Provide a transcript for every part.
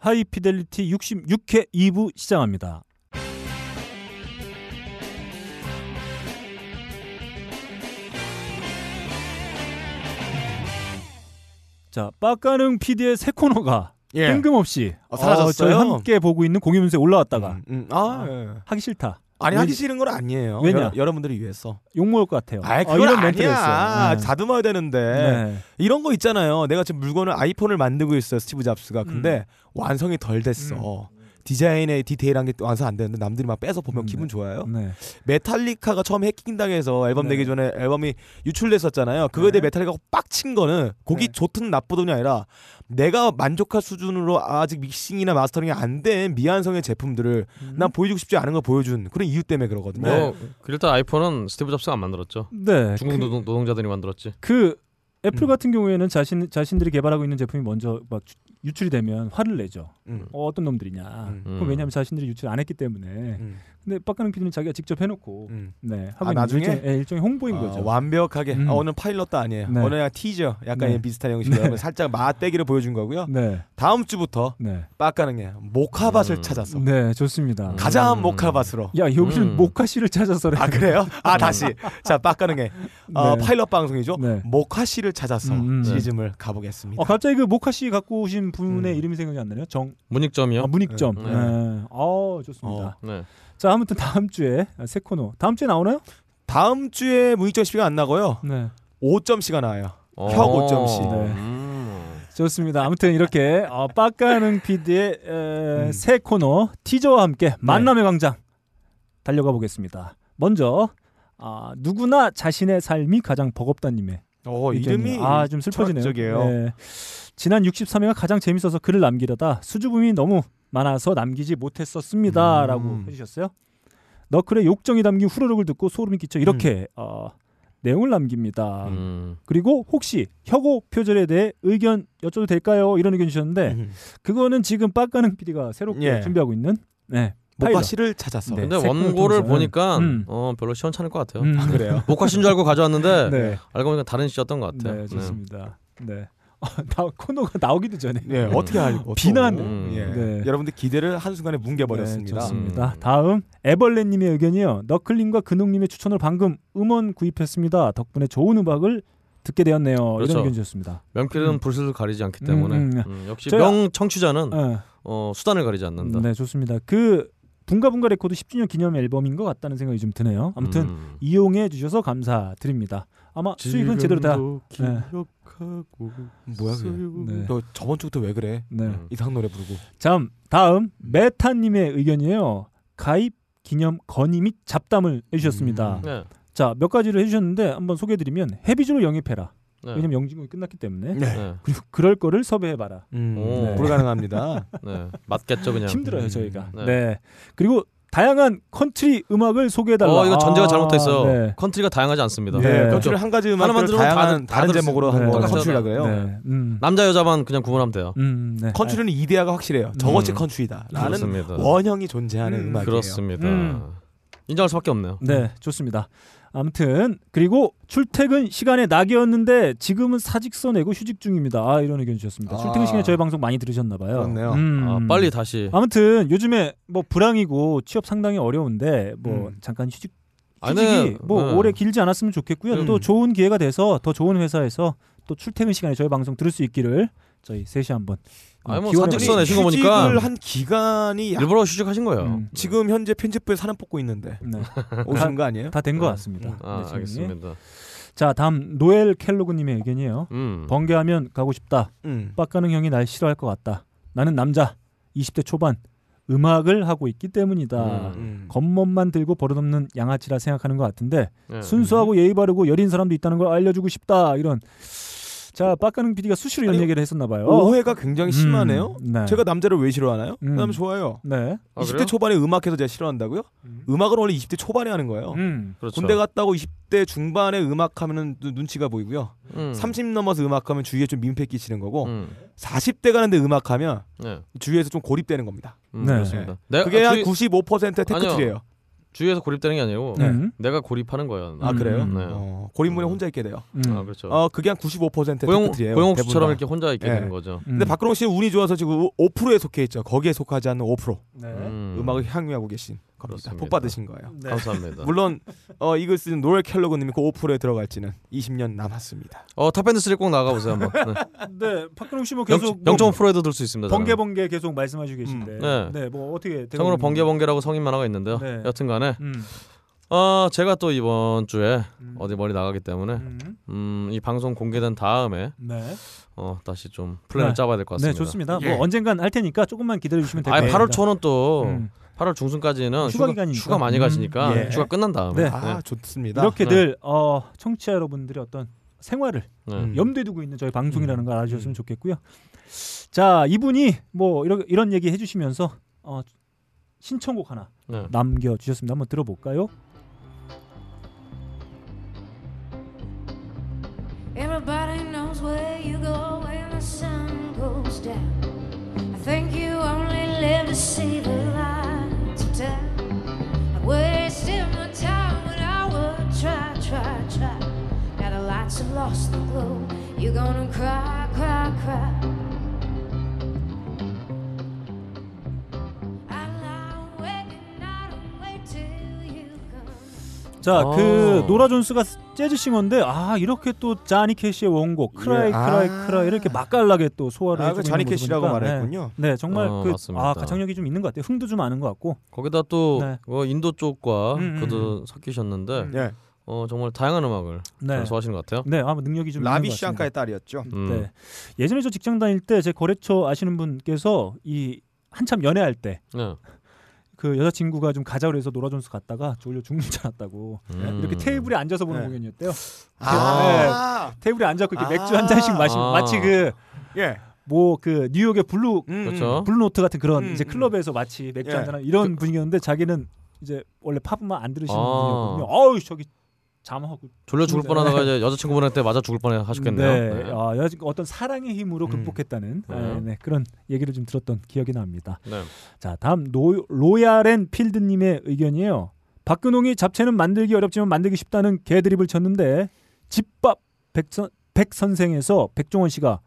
하이피델리티 66회 2부 시작합니다. 자, 빡가능 PD의 새 코너가 예. 뜬금없이 어, 사라졌어요? 저희 함께 보고 있는 공유문서에 올라왔다가 음, 음. 아, 예. 하기 싫다. 아니 왜- 하기 싫은 건 아니에요. 왜냐? 여, 여러분들을 위해서. 욕먹을 것 같아요. 아이 어, 그건 이런 멘트를 아니야. 했어요. 네. 다듬어야 되는데 네. 이런 거 있잖아요. 내가 지금 물건을 아이폰을 만들고 있어요. 스티브 잡스가. 근데 음. 완성이 덜 됐어. 디자인의 디테일한 게 완성 안 되는데 남들이 막 빼서 보면 음, 기분 네. 좋아요. 네. 메탈리카가 처음 해킹당해서 앨범 네. 내기 전에 앨범이 유출됐었잖아요. 그거에 대해 네. 메탈리카가 빡친 거는 곡이 네. 좋든 나쁘든이 아니라 내가 만족할 수준으로 아직 믹싱이나 마스터링이 안 된 미완성의 제품들을 음. 난 보여주고 싶지 않은 걸 보여준 그런 이유 때문에 그러거든요. 뭐 일단 아이폰은 스티브 잡스가 안 만들었죠. 네. 중국 그, 노동, 노동자들이 만들었지. 그 애플 음. 같은 경우에는 자신 자신들이 개발하고 있는 제품이 먼저 막 주- 유출이 되면 화를 내죠. 음. 어, 어떤 놈들이냐. 음. 그럼 왜냐하면 자신들이 유출 안 했기 때문에. 음. 근데 빡가능 PD는 자기가 직접 해놓고 음. 네 아, 하고 있는 나중에? 일종, 예, 일종의 홍보인 아, 거죠. 완벽하게 음. 아, 오늘 파일럿도 아니에요. 네. 오늘 그냥 티저 약간 네. 비슷한 형식으로 살짝 맛배기를 보여준 거고요. 네, 다음 주부터 네, 빡가능해 모카밭을 음. 찾았어. 네, 좋습니다. 음. 가장 모카밭으로. 야 여기를 음. 모카 씨를 찾아서래. 아 그래요? 아 다시 자 빡가능해 어, 네. 파일럿 방송이죠. 네. 모카 씨를 찾아서 음, 음. 시즘을 가보겠습니다. 어 갑자기 그 모카 씨 갖고 오신 분의 음. 이름이 생각이 안 나네요. 정 문익점이요. 아, 문익점. 네. 네. 어 좋습니다. 네. 자 아무튼 다음 주에 새 코너 다음 주에 나오나요? 다음 주에 문익점 씨가 안 나고요. 네. 5점씨가 나와요. 어. 혁 오점씩. 네. 음. 좋습니다. 아무튼 이렇게 어, 빡가능 PD의 에, 음. 새 코너 티저와 함께 만남의 광장 달려가 보겠습니다. 먼저 아, 누구나 자신의 삶이 가장 버겁다님의 어 이름이 아 좀 슬퍼지네요. 철학적이에요. 네. 지난 63회가 가장 재밌어서 글을 남기려다 수줍음이 너무 많아서 남기지 못했었습니다라고 음. 해주셨어요. 너클의 욕정이 담긴 후루룩을 듣고 소름이 끼쳐 이렇게 어, 내용을 남깁니다. 음. 그리고 혹시 혁오 표절에 대해 의견 여쭤도 될까요? 이런 의견 주셨는데 음. 그거는 지금 빡가능 PD가 새롭게 예. 준비하고 있는 네. 모카 파일럿. 씨를 찾았어. 네. 근데 새 원고를 보니까 음. 어, 별로 시원찮을 것 같아요. 음. 아, 그래요? 목화신 줄 알고 가져왔는데 네. 알고 보니까 다른 씨였던 것 같아요. 네, 좋습니다. 네. 어, 나 코너가 나오기도 전에 네, 음. 어떻게 알고 비난. 또. 음. 예. 네. 여러분들 기대를 한 순간에 뭉개버렸습니다. 네, 좋습니다. 음. 다음 에벌레님의 의견이요. 너클님과 근홍님의 추천을 방금 음원 구입했습니다. 덕분에 좋은 음악을 듣게 되었네요. 그렇죠. 이런 의견 주셨습니다. 명필은 음. 붓을 가리지 않기 음, 때문에 음. 음, 역시 저희가- 명 청취자는 네. 어, 수단을 가리지 않는다. 네, 좋습니다. 그 붕가붕가 레코드 10주년 기념 앨범인 것 같다는 생각이 좀 드네요. 아무튼 음. 이용해 주셔서 감사드립니다. 아마 수익은 제대로 다 네. 뭐야 그게? 네. 너 저번 주부터 왜 그래? 네. 음. 이상 노래 부르고. 자, 다음 메타님의 의견이에요. 가입 기념 건의 및 잡담을 해주셨습니다. 음. 네. 자, 몇 가지를 해주셨는데 한번 소개해드리면 헤비주로 영입해라. 네. 왜냐면 영진공이 끝났기 때문에. 네. 네. 그리고 그럴 거를 섭외해봐라. 음, 오. 불가능합니다. 네. 맞겠죠 그냥. 힘들어요 음. 저희가. 네. 네. 그리고 다양한 컨트리 음악을 소개해달라. 어 이거 전제가 아, 잘못됐어요. 네. 컨트리가 다양하지 않습니다. 네. 네, 컨트리 한 가지 음악을 하나만 들으면 다양한 다 다른 들- 제목으로 네. 한 거. 컨트리라 그래요. 네. 음. 남자 여자만 그냥 구분하면 돼요. 음, 네. 컨트리는 이데아가 확실해요. 저것이 컨트리다. 라는 그렇습니다. 원형이 존재하는 음, 음, 악이에요 그렇습니다. 음. 인정할 수밖에 없네요. 네, 좋습니다. 아무튼 그리고 출퇴근 시간에 낙이었는데 지금은 사직서 내고 휴직 중입니다. 아, 이런 의견 주셨습니다. 아. 출퇴근 시간에 저희 방송 많이 들으셨나 봐요. 그렇네요. 음. 아, 빨리 다시. 아무튼 요즘에 뭐 불황이고 취업 상당히 어려운데 뭐 음. 잠깐 휴직 휴직이 뭐 네. 오래 길지 않았으면 좋겠고요. 음. 또 좋은 기회가 돼서 더 좋은 회사에서 또 출퇴근 시간에 저희 방송 들을 수 있기를 저희 셋이 한번 어, 아니, 뭐 사직서. 내신 거 보니까 휴직을 한 기간이 약- 일부러 휴직하신 거예요. 음. 지금 현재 편집부에 사람 뽑고 있는데 네. 오시는 거 아니에요? 다된것 네. 같습니다. 아, 네. 알겠습니다. 자, 다음 노엘 켈로그님의 의견이에요. 음. 번개하면 가고 싶다. 음. 빡가능 형이 날 싫어할 것 같다. 나는 남자 20대 초반 음악을 하고 있기 때문이다. 음. 음. 겉멋만 들고 버릇없는 양아치라 생각하는 것 같은데 네. 순수하고 예의 바르고 여린 사람도 있다는 걸 알려주고 싶다. 이런 자 빡가능 PD가 수시로 이런 아니, 얘기를 했었나 봐요. 오해가 굉장히 심하네요. 음, 네. 제가 남자를 왜 싫어하나요? 음. 그다음 좋아요. 네. 아, 20대 그래요? 초반에 음악해서 제가 싫어한다고요? 음. 음악은 원래 20대 초반에 하는 거예요. 음. 그렇죠. 군대 갔다고 20대 중반에 음악하면은 눈- 눈치가 보이고요. 음. 30 넘어서 음악하면 주위에 좀 민폐 끼치는 거고 음. 40대 가는데 음악하면 네. 주위에서 좀 고립되는 겁니다. 음, 네. 그렇습니다. 내가 그게 아, 한 주위- 95%의 tech tree예요. 주위에서 고립되는 게 아니고 네. 음. 내가 고립하는 거예요. 아 그래요? 네. 어, 고립문에 음. 혼자 있게 돼요. 음. 아 그렇죠. 어 그게 한 95% 고용. 고용옥수처럼 이렇게 혼자 있게 네. 되는 거죠. 음. 근데 박근홍 씨는 운이 좋아서 지금 5%에 속해 있죠. 거기에 속하지 않는 5%. 네. 음. 음. 악을 향유하고 계신 겁니다. 그렇습니다. 복 받으신 거예요. 네. 감사합니다. 물론 어, 이글 쓰는 노엘 갤러거님이 그 5%에 들어갈지는 20년 남았습니다. 어 탑밴드 3꼭 나가 보세요 한번. 네. 네, 박근홍 씨뭐 계속 0.5%에도 들 수 있습니다. 번개 저는. 번개 계속 말씀하시고 계신데. 네. 네. 뭐 어떻게 참고로 번개 번개라고 성인 만화가 있는데요. 네. 여튼간에 음. 어 제가 또 이번 주에 음. 어디 멀리 나가기 때문에 음. 음, 이 방송 공개된 다음에 네. 어 다시 좀 플랜을 네. 짜봐야 될것 네, 같습니다. 좋습니다. 예. 뭐 언젠간 할 테니까 조금만 기다려 주시면 될것 아, 같습니다. 8월 초는 또 음. 8월 중순까지는 휴가 휴가. 휴가 많이 음, 가시니까 예. 휴가 끝난 다음에 네. 아 좋습니다. 이렇게 네. 늘 어, 청취자 여러분들의 어떤 생활을 네. 음. 염두에 두고 있는 저희 방송이라는 걸 알아주셨으면 음. 좋겠고요. 자, 이분이 뭐 이런 이런 얘기 해주시면서 어, 신청곡 하나 네. 남겨 주셨습니다. 한번 들어볼까요? Everybody knows where you go when the sun goes down. I think you only live to see lost their glow. You're gonna cry, cry, cry. 자, 아. 그 노라 존스가 재즈 싱어인데 아 이렇게 또 자니 캐시의 원곡 Cry 예. Cry 아. Cry 이렇게 맛깔나게 또 소화를 아, 해주고 그 자니 캐시라고 보니까, 말했군요. 네, 네 정말 어, 그 맞습니다. 아, 가창력이 좀 있는 것 같아요. 흥도 좀 아는 것 같고. 거기다 또 네. 어, 인도 쪽과 음, 음, 피도 섞이셨는데 음. 예. 어, 정말 다양한 음악을 네, 잘 소화하시는 것 같아요. 네, 아마 능력이 좀 라비. 샹카의 딸이었죠. 음. 네. 예전에 저 직장 다닐 때 제 거래처 아시는 분께서 이 한참 연애할 때그 네. 여자친구가 좀 가자 그래서 노라 존스 갔다가 졸려 죽는 줄 알았다고 음. 이렇게 테이블에 앉아서 보는 네. 공연이었대요. 아, 테이블에 앉아서 이렇게 아. 맥주 한 잔씩 마시면 아. 마치 그 예. 뭐 그 뉴욕의 블루 음, 그렇죠. 블루 노트 같은 그런 음, 이제 음. 클럽에서 마치 맥주 예. 한잔 이런 분위기였는데 자기는 이제 원래 팝만 안 들으시는 아. 분이었거든요. 어우 저기 잠하고 졸려 죽을 네. 뻔하다가 이제 여자친구분한테 맞아 죽을 뻔해 하셨겠네요. 네. 네. 아, 여자 어떤 사랑의 힘으로 음. 극복했다는 네. 네, 네, 그런 얘기를 좀 들었던 기억이 납니다. 네. 자 다음 노, 로얄 앤 필드님의 의견이에요. 박근홍이 잡채는 만들기 어렵지만 만들기 쉽다는 개드립을 쳤는데 집밥 백선, 백 선생에서 백종원 씨가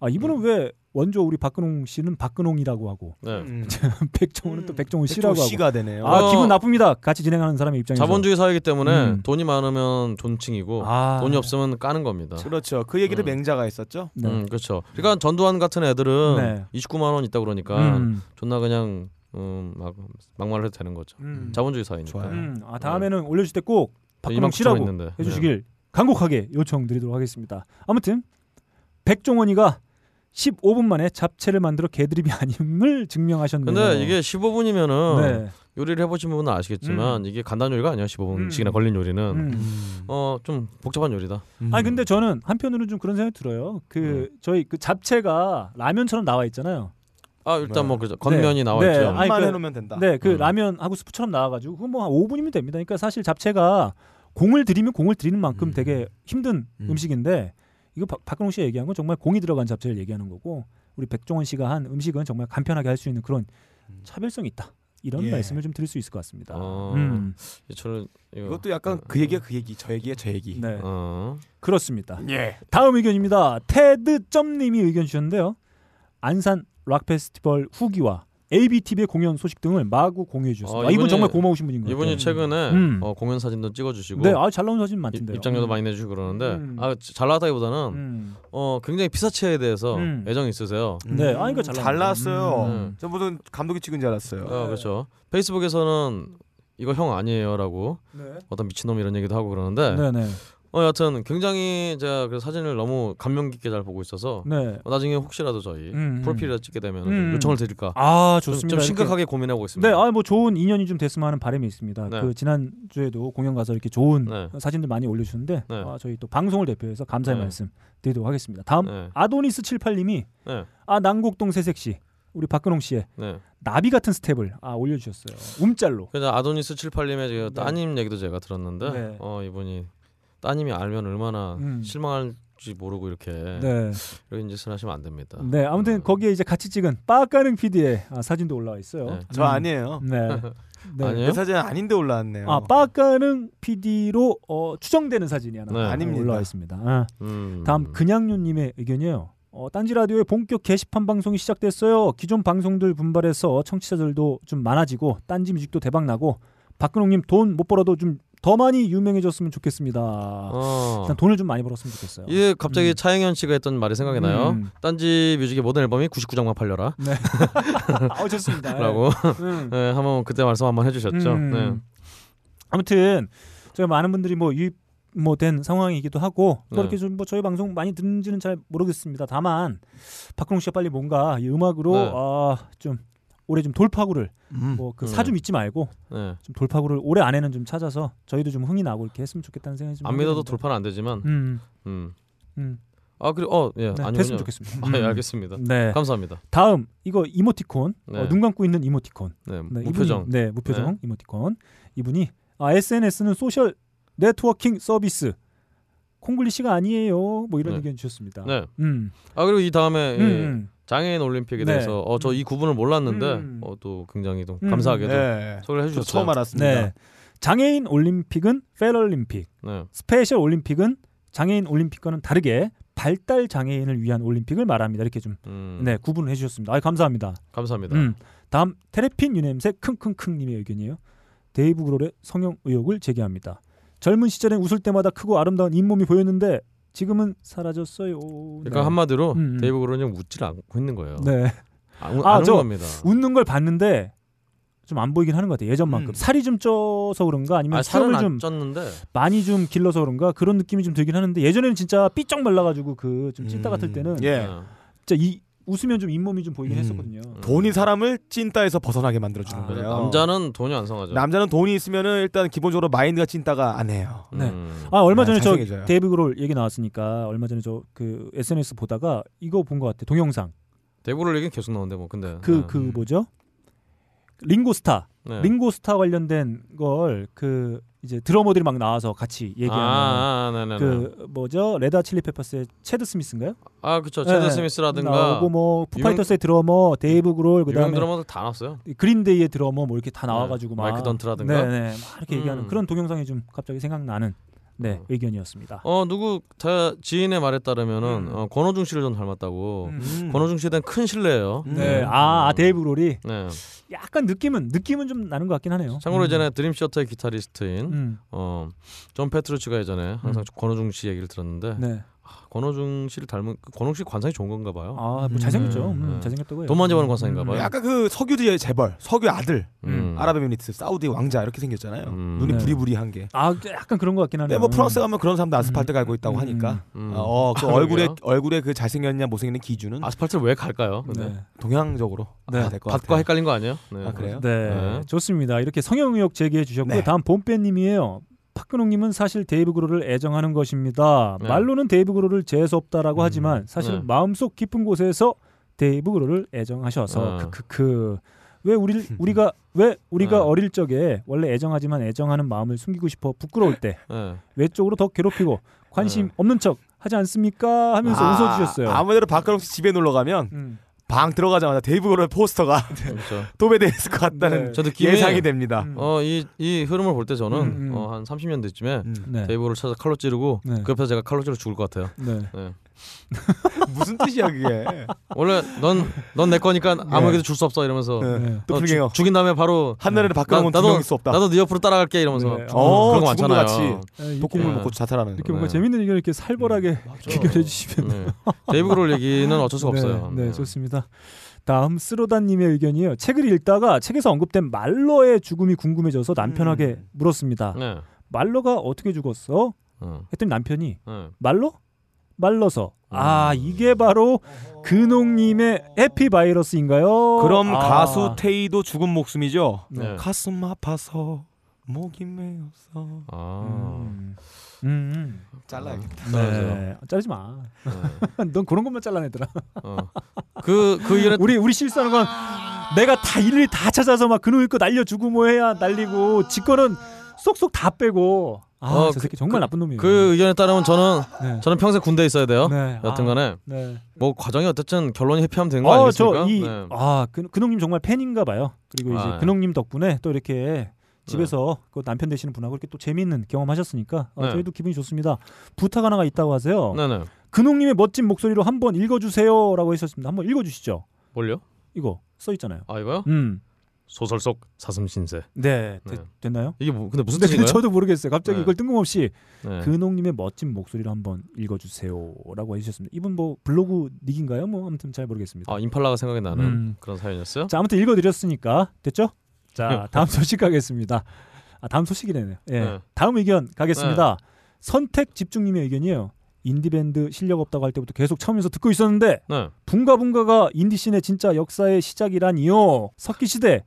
아 이분은 왜 원조 우리 박근홍 씨는 박근홍이라고 하고 네. 음. 백종원은 또 백종원 씨라고 백종원 하고 씨가 되네요. 아 어. 기분 나쁩니다. 같이 진행하는 사람의 입장에서 자본주의 사회이기 때문에 음. 돈이 많으면 존칭이고 아, 돈이 없으면 까는 겁니다. 그렇죠. 그 얘기를 음. 맹자가 했었죠. 네. 음, 그렇죠. 그러니까 전두환 같은 애들은 네. 29만 원 있다 그러니까 음, 존나 그냥 음, 막 막말을 해도 되는 거죠. 음. 자본주의 사회니까. 음, 아 다음에는 올려줄 때 꼭 박근홍 이만 씨라고 있는데. 네. 해주시길 간곡하게 요청드리도록 하겠습니다. 아무튼 백종원이가 15분 만에 잡채를 만들어 개드립이 아님을 증명하셨네요. 근데 이게 15분이면은 네. 요리를 해보신 분은 아시겠지만 이게 간단 요리가 아니에요. 15분씩이나 음. 걸린 요리는 음. 어좀 복잡한 요리다. 음. 아니 근데 저는 한편으로는 좀 그런 생각이 들어요. 그 음. 저희 그 잡채가 라면처럼 나와 있잖아요. 아 일단 네. 뭐 그죠 겉면이 네. 나와 네. 있죠. 아니, 만 그- 해놓으면 된다. 네, 그 음. 라면하고 스프처럼 나와가지고 그거 뭐한 5분이면 됩니다. 그러니까 사실 잡채가 공을 들이면 공을 들이는 만큼 음. 되게 힘든 음. 음. 식인데 이거 박- 박근홍 씨가 얘기한 건 정말 공이 들어간 잡채를 얘기하는 거고 우리 백종원 씨가 한 음식은 정말 간편하게 할 수 있는 그런 음. 차별성이 있다. 이런 예. 말씀을 좀 드릴 수 있을 것 같습니다. 어. 음, 저는 이거 이것도 약간 그 얘기야 그 얘기, 저 얘기야 저 얘기. 네, 어. 그렇습니다. 예. 다음 의견입니다. 테드 점님이 의견 주셨는데요. 안산 락 페스티벌 후기와 ABTV의 공연 소식 등을 마구 공유해 주셨습니다. 어, 아, 이분 이분이- 정말 고마우신 분인 것 같아요. 이분이 최근에 음. 어, 공연 사진도 찍어주시고 네, 아, 잘 나온 사진 이- 많던데요. 입장료도 음. 많이 내주시고 그러는데 음. 아, 잘 나왔다기보다는 음. 어, 굉장히 피사체에 대해서 음. 애정 이 있으세요. 네, 아, 이거 잘. 나왔어요. 음. 저 무슨 감독이 찍은 줄 알았어요. 어, 그렇죠. 페이스북에서는 이거 형 아니에요라고 네. 어떤 미친놈 이런 얘기도 하고 그러는데 네, 네. 어 여튼 굉장히 제가 그 사진을 너무 감명 깊게 잘 보고 있어서 네. 어, 나중에 혹시라도 저희 음, 음. 프로필을 찍게 되면 음. 요청을 드릴까 아, 좀, 좋습니다. 좀 이렇게. 심각하게 고민하고 있습니다. 네, 아, 뭐 좋은 인연이 좀 됐으면 하는 바람이 있습니다. 네. 그 지난 주에도 공연 가서 이렇게 좋은 네. 사진들 많이 올려주셨는데 네. 아, 저희 또 방송을 대표해서 감사의 네. 말씀 드리도록 하겠습니다. 다음 네. 아도니스 78님이 네. 아 난곡동 새색시 우리 박근홍 씨의 네. 나비 같은 스텝을 아 올려주셨어요. 움짤로. 그래서 아도니스 78님의 그 네. 따님 얘기도 제가 들었는데 네. 어 이분이 따님이 알면 얼마나 음. 실망할 지 모르고 이렇게 네. 이런 짓을 하시면 안 됩니다. 네, 아무튼 어. 거기에 이제 같이 찍은 빠까능 PD의 아, 사진도 올라와 있어요. 네. 저 음. 아니에요. 네. 네. 아니에요? 내 사진 아닌데 올라왔네요. 아, 빠까능 PD로 어, 추정되는 사진이 하나 네. 아닙니다. 올라와 있습니다. 아, 음. 다음 그냥요님의 의견이에요. 어, 딴지 라디오의 본격 게시판 방송이 시작됐어요. 기존 방송들 분발해서 청취자들도 좀 많아지고 딴지 뮤직도 대박 나고 박근홍님 돈 못 벌어도 좀 더 많이 유명해졌으면 좋겠습니다. 어. 일단 돈을 좀 많이 벌었으면 좋겠어요. 이게 갑자기 음. 차영현 씨가 했던 말이 생각이 나요. 음. 딴지 뮤직의 모든 앨범이 99장만 팔려라. 네. 아, 좋습니다. 라고 음. 네, 한번 그때 말씀 한번 해주셨죠. 음. 네. 아무튼 저희 많은 분들이 뭐 유입 뭐된 상황이기도 하고 또 네. 이렇게 좀 뭐 저희 방송 많이 듣는지는 잘 모르겠습니다. 다만 박근홍 씨가 빨리 뭔가 이 음악으로 네. 아, 좀 올해 좀 돌파구를 음. 뭐그 음. 사주 믿지 말고 네. 좀 돌파구를 올해 안에는 좀 찾아서 저희도 좀 흥이 나고 이렇게 했으면 좋겠다는 생각이 좀안 믿어도. 돌파는 안 되지만. 음, 음. 음. 아 그리고 어 예. 네. 됐으면 좋겠습니다. 아, 예, 음. 알겠습니다. 네. 감사합니다. 다음 이거 이모티콘 네. 어, 눈 감고 있는 이모티콘. 네. 네, 무표정. 이분이, 네, 무표정 이모티콘. 이분이 아, SNS는 social networking service. 콩글리시가 아니에요. 뭐 이런 네. 의견 주셨습니다. 네. 음. 아 그리고 이 다음에 음, 이 음. 장애인 올림픽에 네. 대해서 어저 이 구분을 몰랐는데 음. 어, 또 굉장히 또 음. 감사하게도 네. 소개를 저 해주셨어요. 처음 알았습니다. 네. 장애인 올림픽은 패럴림픽, 네. 스페셜 올림픽은 장애인 올림픽과는 다르게 발달 장애인을 위한 올림픽을 말합니다. 이렇게 좀 음. 네, 구분을 해 주셨습니다. 아, 감사합니다. 감사합니다. 음. 다음 테레핀유 냄새 킁킁킁 님의 의견이에요. 데이브 그롤의 성형 의혹을 제기합니다. 젊은 시절엔 웃을 때마다 크고 아름다운 잇몸이 보였는데 지금은 사라졌어요. 그러니까 한마디로 음, 음. 데이브 그롤은 웃질 않고 있는 거예요. 네. 아, 안 아, 웃는 저 겁니다. 웃는 걸 봤는데 좀 안 보이긴 하는 것 같아요. 예전만큼 음. 살이 좀 쪄서 그런가 아니면 아, 안좀 쪘는데 많이 좀 길러서 그런가 그런 느낌이 좀 들긴 하는데 예전에는 진짜 삐쩍 말라가지고 그 좀 찐따 음, 같을 때는 예. 네. 진짜 이 웃으면 좀 잇몸이 좀 보이긴 음. 했었거든요. 돈이 사람을 찐따에서 벗어나게 만들어주는 아, 거예요. 남자는 돈이 완성하죠. 남자는 돈이 있으면은 일단 기본적으로 마인드가 찐따가 안 돼요. 네. 음. 아 얼마 네, 전에 저 잘생겨져요. 데이브 그롤 얘기 나왔으니까 얼마 전에 저 그 SNS 보다가 이거 본 것 같아 요 동영상 데이브 그롤 얘기는 계속 나오는데 뭐 근데 그그 네. 뭐죠 링고스타 네. 링고스타 관련된 걸 그 이제 드러머들이 막 나와서 같이 얘기하는 아, 아, 네네네. 그 뭐죠 레드 핫 칠리 페퍼스의 채드 스미스인가요? 아, 그렇죠. 네. 채드 스미스라든가 나오고 뭐 푸파이터스의 드러머 데이브 그롤 그다음에 드러머들 다 나왔어요. 그린데이의 드러머 뭐 이렇게 다 나와가지고 네. 막 마이크 던트라든가. 네네 막 이렇게 얘기하는 음. 그런 동영상이 좀 갑자기 생각나는 네 어. 의견이었습니다. 어 누구 다 지인의 말에 따르면은 음. 어, 권오중 씨를 좀 닮았다고. 음. 음. 권오중 씨에 대한 큰 신뢰예요. 음. 네, 아, 아, 데이브 그롤이 네. 약간 느낌은 느낌은 좀 나는 것 같긴 하네요. 참고로 음. 예전에 드림 시어터의 기타리스트인 음, 어존 페트루치가 예전에 항상 권호중 씨 얘기를 들었는데 네. 아, 권호중 씨를 닮은 그 권호중 씨 관상이 좋은 건가 봐요. 아, 뭐 음. 잘생겼죠. 네, 음, 네. 잘생겼다고 해요. 돈 많이 버는 관상인가 봐요. 약간 그 석유의 재벌, 석유 아들, 음. 아랍에미리트, 사우디 왕자 이렇게 생겼잖아요. 음. 눈이 네. 부리부리한 게. 아, 약간 그런 것 같긴 하네요. 근데 뭐 프랑스 가면 그런 사람도 아스팔트 음. 갈고 있다고 음. 하니까. 음. 어, 그 아, 얼굴에 그러게요? 얼굴에 그 잘생겼냐 못생겼냐 기준은 아스팔트를 왜 갈까요? 음. 근데 네. 동양적으로 네. 알아야 될것 같아요. 헷갈린 거 아니에요? 네. 아, 그래요? 네, 네. 좋습니다. 이렇게 성형 의혹 제기해 주셨고요. 네. 다음 봄빼님이에요. 박근홍님은 사실 데이브 그롤을 애정하는 것입니다. 네. 말로는 데이브 그롤을 재수 없다라고 음, 하지만 사실 네. 마음속 깊은 곳에서 데이브 그롤을 애정하셔서 네. 크크크 왜 우리 우리가 왜 우리가 네. 어릴 적에 원래 애정하지만 애정하는 마음을 숨기고 싶어 부끄러울 때 네. 외적으로 더 괴롭히고 관심 네. 없는 척 하지 않습니까? 하면서 아, 웃어주셨어요. 아무래도 박근홍 씨 집에 놀러 가면 음. 방 들어가자마자 데이브 그롤 포스터가 그렇죠. 도배돼 있을 것 같다는 네. 저 느낌이 예상이 됩니다. 음. 어, 이, 이 흐름을 볼 때 저는 음, 음. 어, 한 30년 뒤쯤에 음. 네. 데이브를 찾아 칼로 찌르고 네. 그 옆에서 제가 칼로 찌르 죽을 것 같아요. 네. 네. 무슨 뜻이야 그게? 원래 넌 넌 내 거니까 아무에게도 줄 수 없어 이러면서 네. 네. 또. 죽- 죽인 다음에 바로 박근홍은 나- 두 나도- 수 없다. 나도 네 옆으로 따라갈게 이러면서 네. 어, 그런 거 죽음도 많잖아요. 같이. 네, 독국물 네. 먹고 자살하는. 이렇게 거. 뭔가 재밌는 의견을 이렇게 살벌하게 귀결해 주시면 네. 데이브 그롤 얘기는 어쩔 수가 네, 없어요. 네, 좋습니다. 다음 스로다님의 의견이에요. 책을 읽다가 책에서 언급된 말러의 죽음이 궁금해져서 남편에게 음. 물었습니다. 네. 말러가 어떻게 죽었어? 어. 했더니 남편이 네. 말러? 말러서. 아 음. 이게 바로 근홍님의 해피 바이러스인가요? 그럼 아. 가수 테이도 죽은 목숨이죠. 네. 가슴 아파서 목이 메어서. 아. 음. 음. 잘라야겠다. 네. 자르지 마. 네. 넌 그런 것만 잘라내더라. 어. 그, 그 일은 우리 우리 실수하는 건 내가 다 일일이 다 찾아서 막 근육 있고 날려주고 뭐 해야 날리고 지 거는 쏙쏙 다 빼고 아, 어, 저 새끼 정말 나쁜 놈이에요. 그 의견에 따르면 저는 네. 저는 평생 군대에 있어야 돼요. 네. 여튼간에 네. 뭐 과정이 어쨌든 결론이 해피하면 되는 거 어, 아니겠습니까? 저 이 네. 아, 그 근홍님 정말 팬인가 봐요. 그리고 이제 아, 네. 근홍님 덕분에 또 이렇게 집에서 그 남편 되시는 분하고 이렇게 또 재미있는 경험하셨으니까 어, 네. 저희도 기분이 좋습니다. 부탁 하나가 있다고 하세요. 네네. 근홍님의 멋진 목소리로 한번 읽어주세요라고 하셨습니다. 한번 읽어주시죠. 뭘요? 이거 써 있잖아요. 아 이거요? 음, 소설 속 사슴 신세. 네, 되- 네. 됐나요? 이게 뭐 근데 무슨 네, 뜻인가요? 저도 모르겠어요. 갑자기 네. 이걸 뜬금없이 네. 근홍님의 멋진 목소리로 한번 읽어주세요라고 해주셨습니다. 이분 뭐 블로그 닉인가요? 뭐 아무튼 잘 모르겠습니다. 아 임팔라가 생각이 나는 음. 그런 사연이었어요. 자, 아무튼 읽어드렸으니까 됐죠? 자, 네. 다음 소식 가겠습니다. 아, 다음 소식이네요. 예, 네. 다음 의견 가겠습니다. 선택 집중님의 의견이에요. 인디밴드 실력 없다고 할 때부터 계속 처음에서 듣고 있었는데 네. 붕가붕가가 인디씬의 진짜 역사의 시작이라니요. 석기시대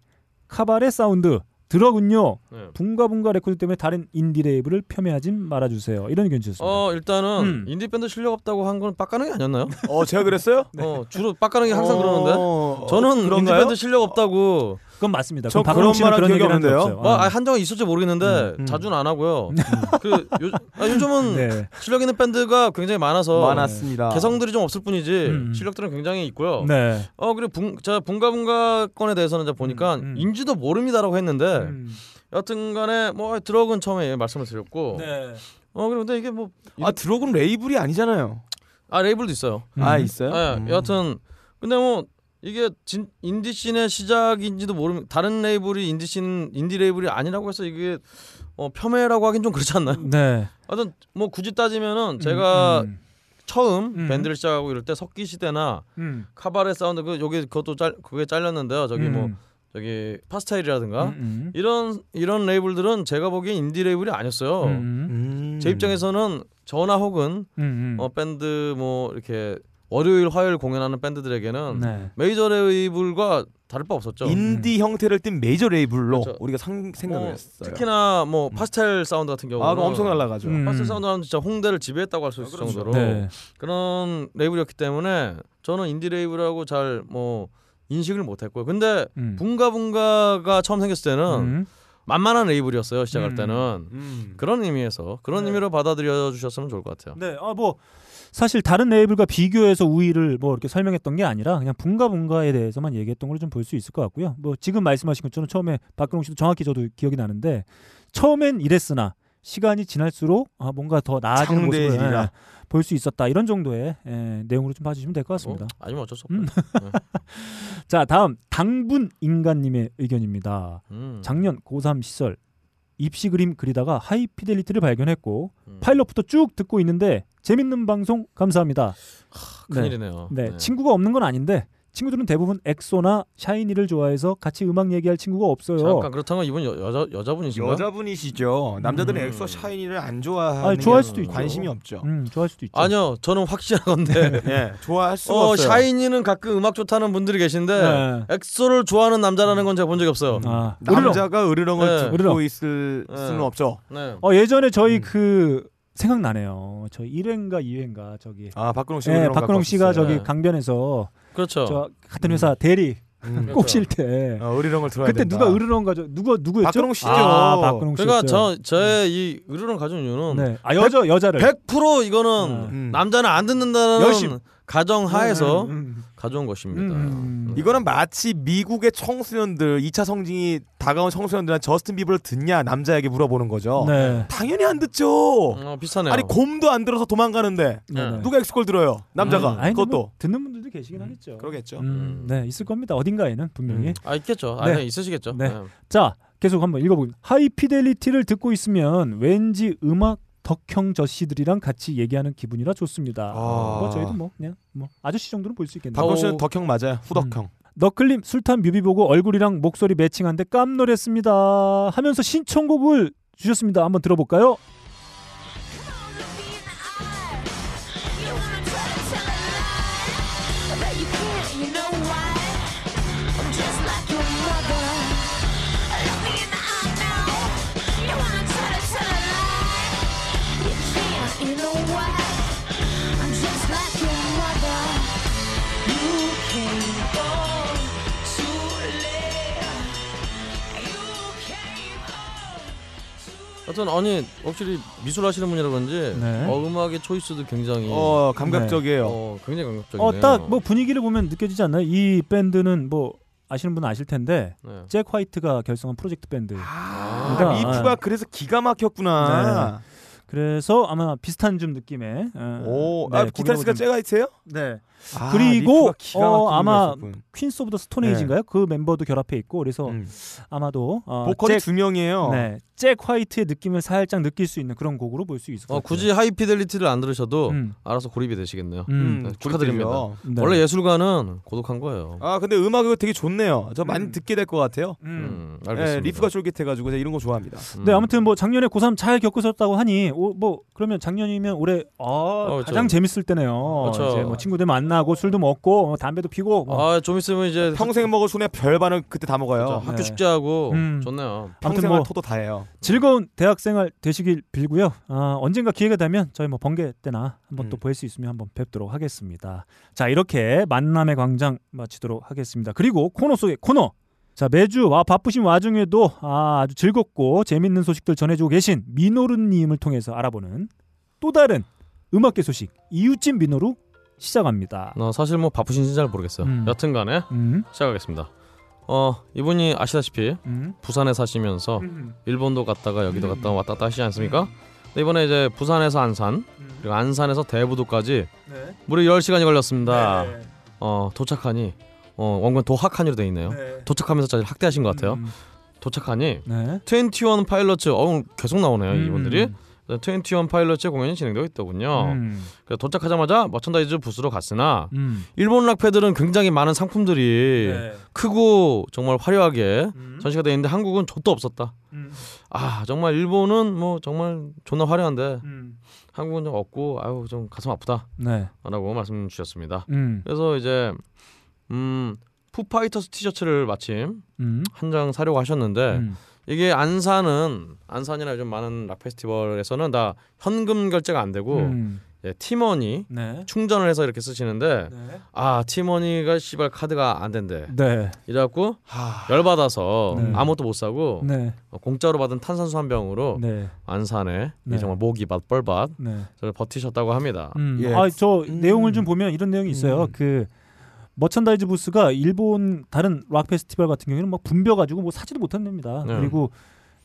카바레 사운드 드럭은요. 네. 붕가붕가 레코드 때문에 다른 인디 레이블을 폄훼하지 말아주세요. 이런 의견 주셨습니다. 어 일단은 음. 인디 밴드 실력 없다고 한 건 빡가능이 아니었나요? 어 제가 그랬어요? 어 주로 빡가능이 항상 어, 그러는데 어, 저는 인디? 밴드 실력 없다고 그건 맞습니다. 저 그런 말한 기억이 없는데요? 없어요. 뭐 아. 아, 한정이 있을지 모르겠는데 음, 음. 자주는 안 하고요. 그 요, 아, 요즘은 네. 실력 있는 밴드가 굉장히 많아서 많았습니다. 개성들이 좀 없을 뿐이지 음. 실력들은 굉장히 있고요. 네. 어 그리고 붕, 제가 붕가붕가 건에 대해서는 이제 보니까 음, 음. 인지도 모릅니다라고 했는데 음. 여튼간에 뭐 드럭은 처음에 말씀을 드렸고 네. 어 근데 이게 뭐 아 드럭은 레이블이 아니잖아요. 아 레이블도 있어요. 아 음. 있어요? 예, 음. 여하튼 근데 뭐 이게 진, 인디 씬의 시작인지도 모르면 다른 레이블이 인디 씬 인디 레이블이 아니라고 해서 이게 어, 폄훼라고 하긴 좀 그렇지 않나요? 네. 하여튼 뭐 굳이 따지면은 제가 음, 처음 음. 밴드를 시작하고 이럴 때 석기 시대나 음. 카바레 사운드 그 여기 그것도 짤 그게 잘렸는데요. 저기 뭐 음. 저기 파스텔이라든가 음, 음. 이런 이런 레이블들은 제가 보기엔 인디 레이블이 아니었어요. 음, 음. 제 입장에서는 저나 혹은 음, 음. 어 밴드 뭐 이렇게 월요일 화요일 공연하는 밴드들에게는 네. 메이저 레이블과 다를 바 없었죠. 인디 형태를 띈 메이저 레이블로 그렇죠. 우리가 상, 생각을 뭐, 했어요. 특히나 뭐 파스텔 사운드 같은 경우는 아, 엄청 날라가죠. 음. 파스텔 사운드는 진짜 홍대를 지배했다고 할 수 있을 아, 그렇죠. 정도로 네. 그런 레이블이었기 때문에 저는 인디 레이블하고 잘 뭐 인식을 못했고요. 근데 음. 붕가붕가가 처음 생겼을 때는 음. 만만한 레이블이었어요. 시작할 음. 때는 음. 그런 의미에서 그런 네. 의미로 받아들여 주셨으면 좋을 것 같아요. 네. 아뭐 사실 다른 레이블과 비교해서 우위를 뭐 이렇게 설명했던 게 아니라 그냥 붕가붕가에 대해서만 얘기했던 걸 좀 볼 수 있을 것 같고요. 뭐 지금 말씀하신 것처럼 처음에 박근홍 씨도 정확히 저도 기억이 나는데 처음엔 이랬으나 시간이 지날수록 아 뭔가 더 나아지는 모습을 창대해지리라. 볼수 있었다 이런 정도의 예, 내용으로 좀 봐주시면 될 것 같습니다. 뭐, 아니면 어쩔 수 없고. 음. 자 다음 당분 인간님의 의견입니다. 음. 작년 고3 시절 입시 그림 그리다가 하이 피델리티를 발견했고 음. 파일럿부터 쭉 듣고 있는데 재밌는 방송 감사합니다. 네. 큰일이네요. 네, 친구가 없는 건 아닌데 친구들은 대부분 엑소나 샤이니를 좋아해서 같이 음악 얘기할 친구가 없어요. 잠깐 그렇다면 이분 여, 여자 여자분이신가요? 여자분이시죠. 남자들은 음. 엑소 샤이니를 안 좋아하는 아니, 좋아할 게 수도 있죠. 관심이 없죠. 음, 좋아할 수도 있죠. 아니요, 저는 확실하건데. 예, 좋아할 수가 어, 없어요. 샤이니는 가끔 음악 좋다는 분들이 계신데 네. 엑소를 좋아하는 남자라는 건 제가 본 적이 없어요. 아. 남자가 으르렁을 네. 듣고. 있을 네. 수는 없죠. 네. 어, 예전에 저희 음. 그 생각나네요. 저 1회인가 2회인가 저기. 아 박근홍 씨 네, 으르렁 박근홍 씨가. 저기 네. 강변에서 그렇죠. 저 같은 회사 대리 음. 꼭쉴때 어, 으르렁을 들어야 그때 된다. 누가 으르렁 가져 누가 누구였죠? 박근홍 씨죠. 아, 박근홍 씨였죠. 그러니까 저 저의 이 의료를 가져온 이유는 네. 아, 여자 여자를 100% 이거는 음. 남자는 안 듣는다는 열심. 가정 하에서 음, 음, 가져온 것입니다. 음. 이거는 마치 미국의 청소년들 2차 성징이 다가온 청소년들한테 저스틴 비버를 듣냐 남자에게 물어보는 거죠. 네. 당연히 안 듣죠. 어, 비슷하네요. 아니 곰도 안 들어서 도망가는데 네. 네. 누가 엑스콜 들어요? 남자가 음, 아니, 그것도 뭐 듣는 분들도 계시긴 하겠죠. 그러겠죠. 음, 네, 있을 겁니다. 어딘가에는 분명히. 음. 아 있겠죠. 아, 네. 네. 있으시겠죠. 네. 네. 자, 계속 한번 읽어보겠습니다. 하이피델리티를 듣고 있으면 왠지 음악 덕형 저씨들이랑 같이 얘기하는 기분이라 좋습니다. 아. 뭐 저희도 뭐 그냥 뭐 아저씨 정도는 볼 수 있겠네요. 박근홍 씨는 어. 덕형 맞아요. 후덕형. 너클림 술탄 뮤비 보고 얼굴이랑 목소리 매칭한데 깜놀했습니다. 하면서 신청곡을 주셨습니다. 한번 들어볼까요? 하여튼 아니 확실히 미술 하시는 분이라 그런지 네. 어, 음악의 choice도 굉장히 어 감각적이에요. 어, 굉장히 감각적이네요. 어 딱 뭐 분위기를 보면 느껴지지 않나요? 이 밴드는 뭐 아시는 분은 아실 텐데 네. 잭 화이트가 결성한 프로젝트 밴드. 아, 그러니까, 리프가 아. 그래서 기가 막혔구나. 그래서 아마 비슷한 좀 느낌의 어, 오, 네, 아, 기타리스트가 잭 화이트예요? 네. 아, 그리고, 어, 아마. 퀸스 오브 더 스톤에이지인가요? 그 멤버도 결합해 있고 그래서 음. 아마도 어, 보컬이 잭, 두 명이에요. 네, 잭 화이트의 느낌을 살짝 느낄 수 있는 그런 곡으로 볼 수 있을 것 어, 같아요. 굳이 하이피델리티를 안 들으셔도 음, 알아서 고립이 되시겠네요. 음, 네, 축하드립니다. 네. 원래 예술가는 고독한 거예요. 아 근데 음악 이거 되게 좋네요. 저 많이 음. 듣게 될 것 같아요. 음. 음, 네, 알겠습니다. 리프가 쫄깃해가지고 제가 이런 거 좋아합니다. 음. 네 아무튼 뭐 작년에 고3 잘 겪으셨다고 하니 오, 뭐 그러면 작년이면 올해 아, 그렇죠. 가장 재밌을 때네요. 그렇죠. 이제 뭐 친구들 만 나고 술도 먹고 어, 담배도 피고 뭐. 아, 좀 있으면 이제 평생 먹을 손에 별반을 그때 다 먹어요. 그렇죠. 학교 네. 축제하고 음. 좋네요. 아무튼 평생을 뭐 토도 다 해요. 즐거운 대학생활 되시길 빌고요. 아, 언젠가 기회가 되면 저희 뭐 번개 때나 한번 또 음. 볼수 있으면 한번 뵙도록 하겠습니다. 자 이렇게 만남의 광장 마치도록 하겠습니다. 그리고 코너 속의 코너. 자 매주 와 바쁘신 와중에도 아, 아주 즐겁고 재밌는 소식들 전해주고 계신 민호루님을 통해서 알아보는 또 다른 음악계 소식 이웃집 민호루 시작합니다. 어, 사실 뭐 바쁘신지 잘 모르겠어요. 음. 여튼간에 음, 시작하겠습니다. 어 이분이 아시다시피 음, 부산에 사시면서 음, 일본도 갔다가 여기도 음. 갔다가 왔다 갔다 하시지 않습니까? 근데 이번에 이제 부산에서 안산 음. 그리고 안산에서 대부도까지 네. 무려 10시간이 걸렸습니다. 네. 어 도착하니 어 원건 도학한이로 돼 있네요. 네. 도착하면서 짜리 학대하신 것 같아요. 음, 도착하니 네. 21 파일럿츠 어 계속 나오네요 음. 이분들이 21 파일럿츠 공연이 진행되고 있더군요. 음, 도착하자마자 merchandise 부스로 갔으나 음. 일본 락페들은 굉장히 많은 상품들이 네. 크고 정말 화려하게 음. 전시가 돼 있는데 한국은 좆도 없었다. 음. 아 정말 일본은 뭐 정말 존나 화려한데 음. 한국은 좀 없고 아유 좀 가슴 아프다라고 네. 말씀 주셨습니다. 음. 그래서 이제 음 푸파이터스 티셔츠를 마침 음. 한장 사려고 하셨는데 음. 이게 안산은 안산이나 요즘 많은 락 페스티벌에서는 다 현금 결제가 안 되고 음. 예, 티머니 네. 충전을 해서 이렇게 쓰시는데 네. 아 티머니가 씨발 카드가 안 된대 네. 이래갖고 하... 열 받아서 네. 아무것도 못 사고 네. 어, 공짜로 받은 탄산수 한 병으로 네. 안산에 네. 이 정말 목이 밭 뻘밭 네. 저를 버티셨다고 합니다. 음. 예. 아, 저 음. 내용을 좀 보면 이런 내용이 있어요. 음. 그 merchandise 부스가 일본 다른 락 페스티벌 같은 경우에는 막 붐벼 가지고 뭐 사지도 못한답니다. 네. 그리고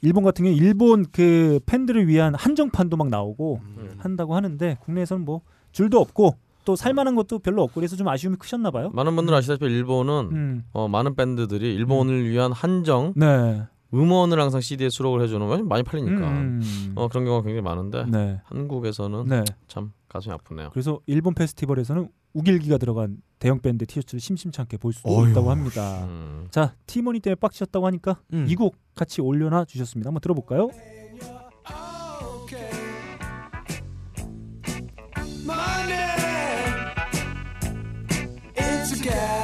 일본 같은 경우 는 일본 그 팬들을 위한 한정판도 막 나오고 음. 한다고 하는데 국내에서는 뭐 줄도 없고 또 살만한 것도 별로 없고 그래서 좀 아쉬움이 크셨나 봐요. 많은 분들 아시다시피 일본은 음. 어, 많은 밴드들이 일본을 위한 한정 네. 음원을 항상 CD에 수록을 해주는 거 많이 팔리니까 음. 어, 그런 경우가 굉장히 많은데 네. 한국에서는 네. 참 가슴이 아프네요. 그래서 일본 페스티벌에서는 우길기가 들어간 대형 밴드 티셔츠를 심심찮게 볼 수도 어휴. 있다고 합니다. 음. 자, 티머니 때문에 빡치셨다고 하니까 음. 이곡 같이 올려놔 주셨습니다. 한번 들어볼까요? It's a gas.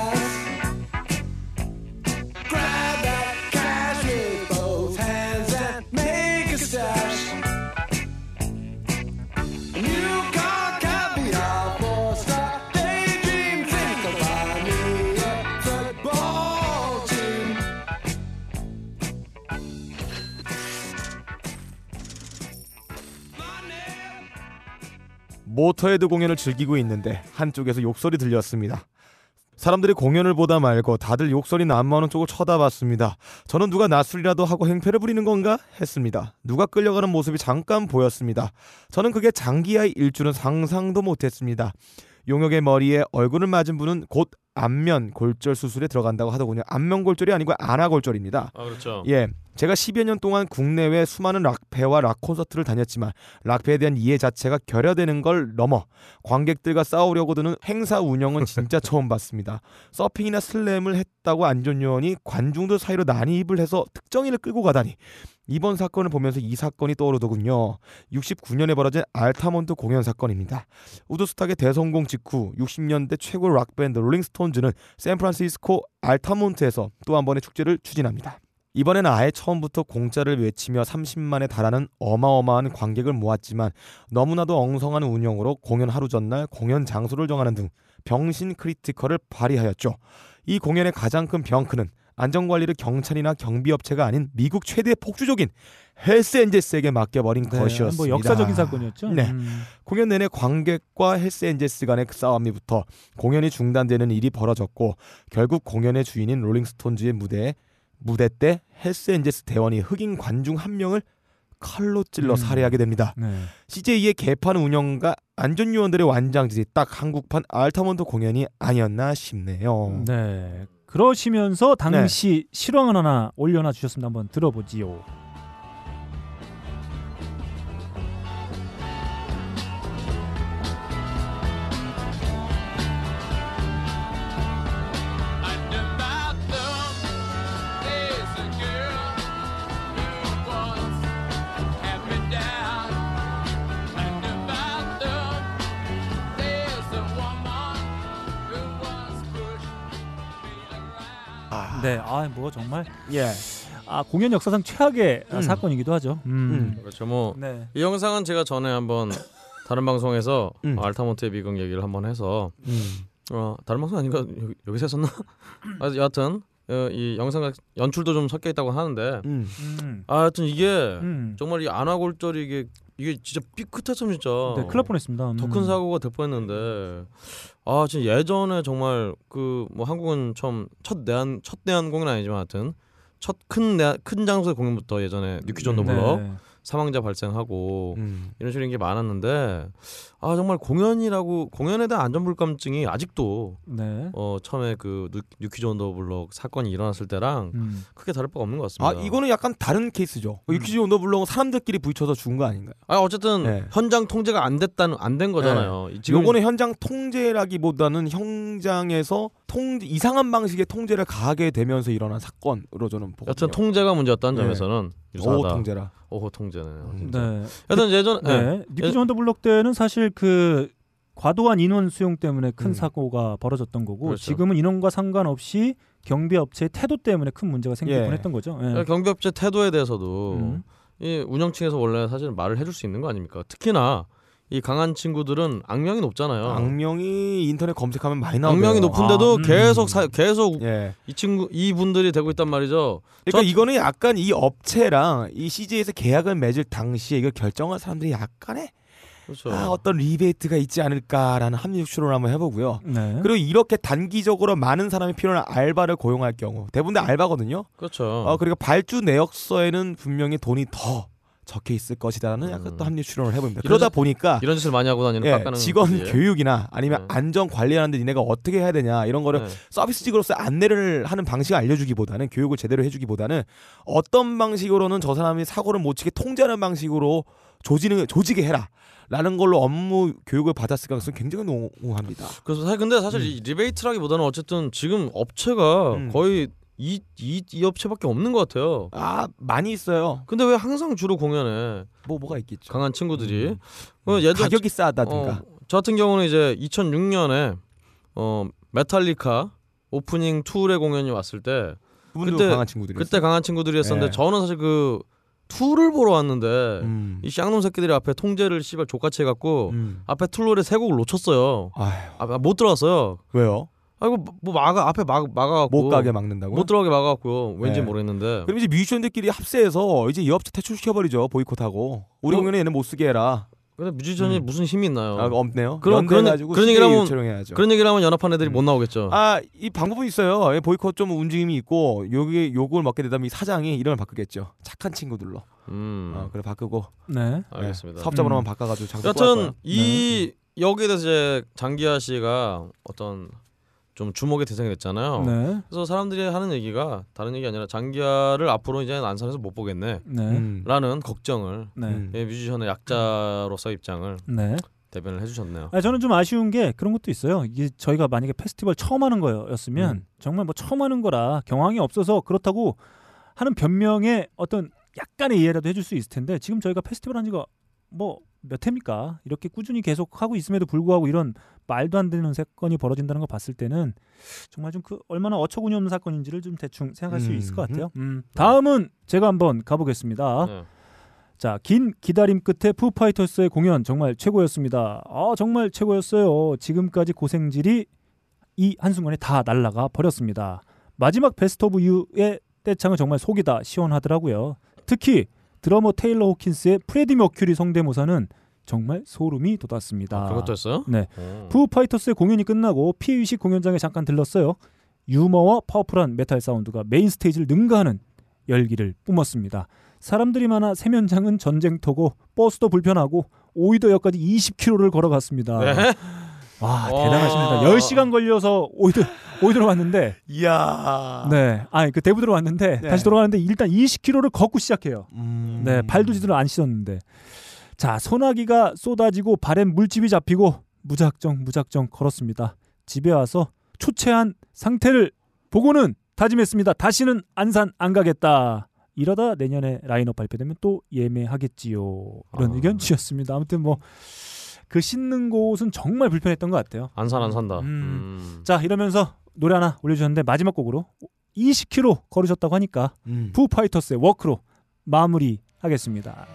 모터헤드 공연을 즐기고 있는데 한쪽에서 욕설이 들렸습니다. 사람들이 공연을 보다 말고 다들 욕설이 난무하는 쪽을 쳐다봤습니다. 저는 누가 낮술이라도 하고 행패를 부리는 건가 했습니다. 누가 끌려가는 모습이 잠깐 보였습니다. 저는 그게 장기하의 일줄은 상상도 못했습니다. 용역의 머리에 얼굴을 맞은 분은 곧 안면 골절 수술에 들어간다고 하더군요. 안면 골절이 아니고 안와 골절입니다. 아 그렇죠. 예, 제가 10여 년 동안 국내외 수많은 락페와 락 콘서트를 다녔지만 락페에 대한 이해 자체가 결여되는 걸 넘어 관객들과 싸우려고 드는 행사 운영은 진짜 처음 봤습니다. 서핑이나 슬램을 했다고 안전 요원이 관중들 사이로 난입을 해서 특정인을 끌고 가다니 이번 사건을 보면서 이 사건이 떠오르더군요. 69년에 벌어진 알타몬트 공연 사건입니다. 우드스탁의 대성공 직후 60년대 최고 락밴드 롤링스톤즈는 샌프란시스코 알타몬트에서 또 한 번의 축제를 추진합니다. 이번엔 아예 처음부터 공짜를 외치며 30만에 달하는 어마어마한 관객을 모았지만 너무나도 엉성한 운영으로 공연 하루 전날 공연 장소를 정하는 등 병신 critical을 발휘하였죠. 이 공연의 가장 큰 병크는 안전관리를 경찰이나 경비업체가 아닌 미국 최대 폭주족인 헬스엔젤스에게 맡겨버린 네, 것이었습니다. 뭐 역사적인 사건이었죠. 네. 음. 공연 내내 관객과 헬스엔젤스 간의 그 싸움이부터 공연이 중단되는 일이 벌어졌고 결국 공연의 주인인 롤링스톤즈의 무대에 무대 때 헬스 엔젤스 대원이 흑인 관중 한 명을 칼로 찔러 음. 살해하게 됩니다. 네. CJ의 개판 운영과 안전 요원들의 완장질이 딱 한국판 알타몬트 공연이 아니었나 싶네요. 네. 그러시면서 당시 실황을 하나 올려놔 주셨습니다. 한번 들어보지요. 네. 아, 뭐 정말 예. 아, 공연 역사상 최악의 아, 음. 사건이기도 하죠. 음. 그렇죠. 뭐이 네. 영상은 제가 전에 한번 다른 방송에서 음. 알타몬트의 미국 얘기를 한번 해서 음. 어 다른 방송 아닌가 여기, 여기 서 했었나? 아, 여하튼 어, 이 영상 연출도 좀 섞여 있다고 하는데 음. 음. 아, 하여튼 이게 음. 정말 이 안화골절이 이게 이게 진짜 삐끗했으면 진짜 네, 날 뻔했습니다. 음. 더큰 사고가 될 뻔했는데 아 진짜 예전에 정말 그 뭐 한국은 처음 첫 내한 첫 내한 공연 아니지만 하여튼 첫 큰 큰 장소의 공연부터 예전에 뉴키즈 온 더 블럭 네. 사망자 발생하고 음. 이런 식으로 게 많았는데 아 정말 공연이라고 공연에 대한 안전불감증이 아직도 네. 어 처음에 그 뉴- 뉴키즈 온 더 블럭 사건이 일어났을 때랑 음. 크게 다를 바가 없는 것아 같습니다. 이거는 약간 다른 케이스죠. 음. 뉴키즈 온 더 블럭은 사람들끼리 부딪혀서 죽은 거 아닌가요? 아 어쨌든 네. 현장 통제가 안 됐다는 안 된 거잖아요. 지금 요거는 현장 통제라기보다는 현장에서 통 이상한 방식의 통제를 가하게 되면서 일어난 사건으로 저는 보거든요. 여튼 통제가 문제였다는 네. 점에서는 오 유사하다. 통제라. 오호 통제네요. 음. 네. 여튼 예전 네. 네. 뉴키즈 온 더 블럭 때는 사실 그 과도한 인원 수용 때문에 큰 음. 사고가 벌어졌던 거고 그렇죠. 지금은 인원과 상관없이 경비 업체의 태도 때문에 큰 문제가 생길 예. 뻔했던 거죠. 예. 경비업체 태도에 대해서도 음. 이 운영층에서 원래 사실 말을 해줄 수 있는 거 아닙니까? 특히나 이 강한 친구들은 악명이 높잖아요. 악명이 인터넷 검색하면 많이 나오요 악명이 높은데도 아, 음. 계속 사, 계속 예. 이 친구 이 분들이 되고 있단 말이죠. 그러니까 저- 이거는 약간 이 업체랑 이 CJ에서 계약을 맺을 당시에 이걸 결정한 사람들이 약간의 그렇죠. 아, 어떤 리베이트가 있지 않을까라는 합리적 추론을 한번 해보고요. 네. 그리고 이렇게 단기적으로 많은 사람이 필요한 알바를 고용할 경우 대부분 다 알바거든요. 그렇죠. 어, 그리고 발주 내역서에는 분명히 돈이 더 적혀 있을 것이다라는 약간 음. 또 합리 추론을 해봅니다. 그러다 짓- 보니까 이런 짓을 많이 하고 다니는 예, 직원 분들이에요. 교육이나 아니면 네. 안전 관리하는데 니네가 어떻게 해야 되냐 이런 거를 네. 서비스직으로서 안내를 하는 방식을 알려주기보다는 교육을 제대로 해주기보다는 어떤 방식으로는 저 사람이 사고를 못 치게 통제하는 방식으로 조지는 조지게 해라 라는 걸로 업무 교육을 받았을 가능성이 굉장히 농후합니다. 그래서 사실 근데 사실 이 리베이트라기보다는 어쨌든 지금 업체가 음. 거의 이, 이, 이 업체밖에 없는 것 같아요. 아 많이 있어요. 근데 왜 항상 주로 공연에 뭐 뭐가 있겠죠. 강한 친구들이 음. 어, 예전 가격이 싸다든가. 어, 저 같은 경우는 이제 2006년에 어 메탈리카 오프닝 투의 공연이 왔을 때 그때- 강한 친구들이. 그때 강한 친구들이 했었는데 네. 저는 사실 그 투를 보러 왔는데 음. 이 쌍놈 새끼들이 앞에 통제를 씨발 족같이 해갖고 음. 앞에 툴롤에 세 곡을 놓쳤어요. 아휴 아, 못 들어갔어요. 왜요? 아이고 뭐 막아 앞에 막 막아갖고 못 가게 막는다고? 못 들어가게 막아갖고 왠지 네. 모르겠는데 그럼 이제 뮤지션들끼리 합세해서 이제 이 업체 퇴출시켜버리죠 보이콧하고 우리 어? 공연에 얘는 못 쓰게 해라. 근데 뮤지션이 음. 무슨 힘이 있나요? 아, 없네요. 그런- 그런 CJ 얘기를 하면- 요청해야죠. 그런 얘기를 하면 연합한 애들이 음. 못 나오겠죠. 아, 이 방법은 있어요. 예, 보이콧 좀 움직임이 있고 여기 요걸 먹게 되다면 이 사장이 이름을 바꾸겠죠. 착한 친구들로. 음, 어, 그래 바꾸고 네. 알겠습니다. 예, 사업자번호만 음. 바꿔 가지고 장사 구할 여튼. 이 여기에 대해서 이제 장기하 씨가 어떤 좀 주목의 대상이 됐잖아요. 네. 그래서 사람들이 하는 얘기가 다른 얘기 아니라 장기하를 앞으로 이제 난산에서 못 보겠네. 네. 음. 라는 걱정을 네. 음. 예, 뮤지션의 약자로서 입장을 네. 대변을 해주셨네요. 아, 저는 좀 아쉬운 게 그런 것도 있어요. 이게 저희가 만약에 페스티벌 처음 하는 거였으면 음. 정말 뭐 처음 하는 거라 경황이 없어서 그렇다고 하는 변명에 어떤 약간의 이해라도 해줄 수 있을 텐데 지금 저희가 페스티벌 한 지가 뭐 몇 해입니까? 이렇게 꾸준히 계속 하고 있음에도 불구하고 이런 말도 안 되는 사건이 벌어진다는 거 봤을 때는 정말 좀 그 얼마나 어처구니 없는 사건인지를 좀 대충 생각할 수 음. 있을 것 같아요. 음. 다음은 제가 한번 가보겠습니다. 네. 자, 긴 기다림 끝에 푸파이터스의 공연 정말 최고였습니다. 아, 정말 최고였어요. 지금까지 고생질이 이 한순간에 다 날라가 버렸습니다. 마지막 Best of You의 떼창은 정말 속이 다 시원하더라고요. 특히 드러머 테일러 호킨스의 프레디 머큐리 성대모사는 정말 소름이 돋았습니다. 그것도 했어요? 네. 어. 푸파이터스의 공연이 끝나고 피해의식 공연장에 잠깐 들렀어요. 유머와 파워풀한 메탈 사운드가 메인 스테이지를 능가하는 열기를 뿜었습니다. 사람들이 많아 세면장은 전쟁터고 버스도 불편하고 오이도역까지 20km를 걸어갔습니다. 네? 와 와. 대단하십니다. 10시간 걸려서 오이도 오이도로 왔는데 이야. 네, 아니 그 대부도로 왔는데 네. 다시 돌아가는데 일단 20km를 걷고 시작해요. 음. 네, 발도 제대로 안 씻었는데. 자, 소나기가 쏟아지고 발엔 물집이 잡히고 무작정 무작정 걸었습니다. 집에 와서 초췌한 상태를 보고는 다짐했습니다. 다시는 안산 안 가겠다. 이러다 내년에 라인업 발표되면 또 예매하겠지요. 이런 아. 의견 주셨습니다. 아무튼 뭐 그 씻는 곳은 정말 불편했던 것 같아요. 안산 안 산다. 음. 음. 자, 이러면서 노래 하나 올려주셨는데 마지막 곡으로 20km 걸으셨다고 하니까 음. 푸파이터스의 워크로 마무리하겠습니다.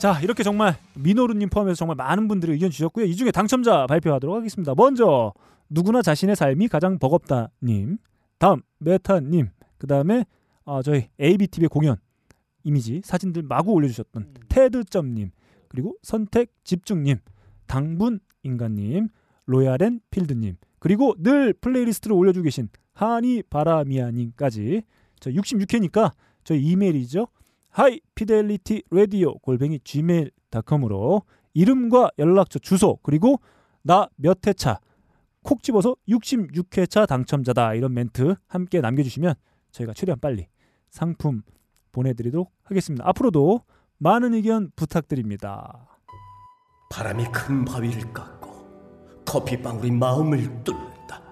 자 이렇게 정말 민호루님 포함해서 정말 많은 분들이 의견 주셨고요. 이 중에 당첨자 발표하도록 하겠습니다. 먼저 누구나 자신의 삶이 가장 버겁다님, 다음 메타님, 그 다음에 아, 저희 ABTV 공연 이미지 사진들 마구 올려주셨던 테드점님, 그리고 선택 집중님, 당분 인간님, 로얄엔필드님, 그리고 늘 플레이리스트를 올려주고 계신 하니 바라미아님까지 저 66회니까 저희 이메일이죠. 하이 피델리티 라디오 골뱅이 gmail.com으로 이름과 연락처 주소 그리고 나 몇 회차 콕 집어서 66회차 당첨자다 이런 멘트 함께 남겨주시면 저희가 최대한 빨리 상품 보내드리도록 하겠습니다. 앞으로도 많은 의견 부탁드립니다. 바람이 큰 바위를 깎고 커피방울이 마음을 뚫는다.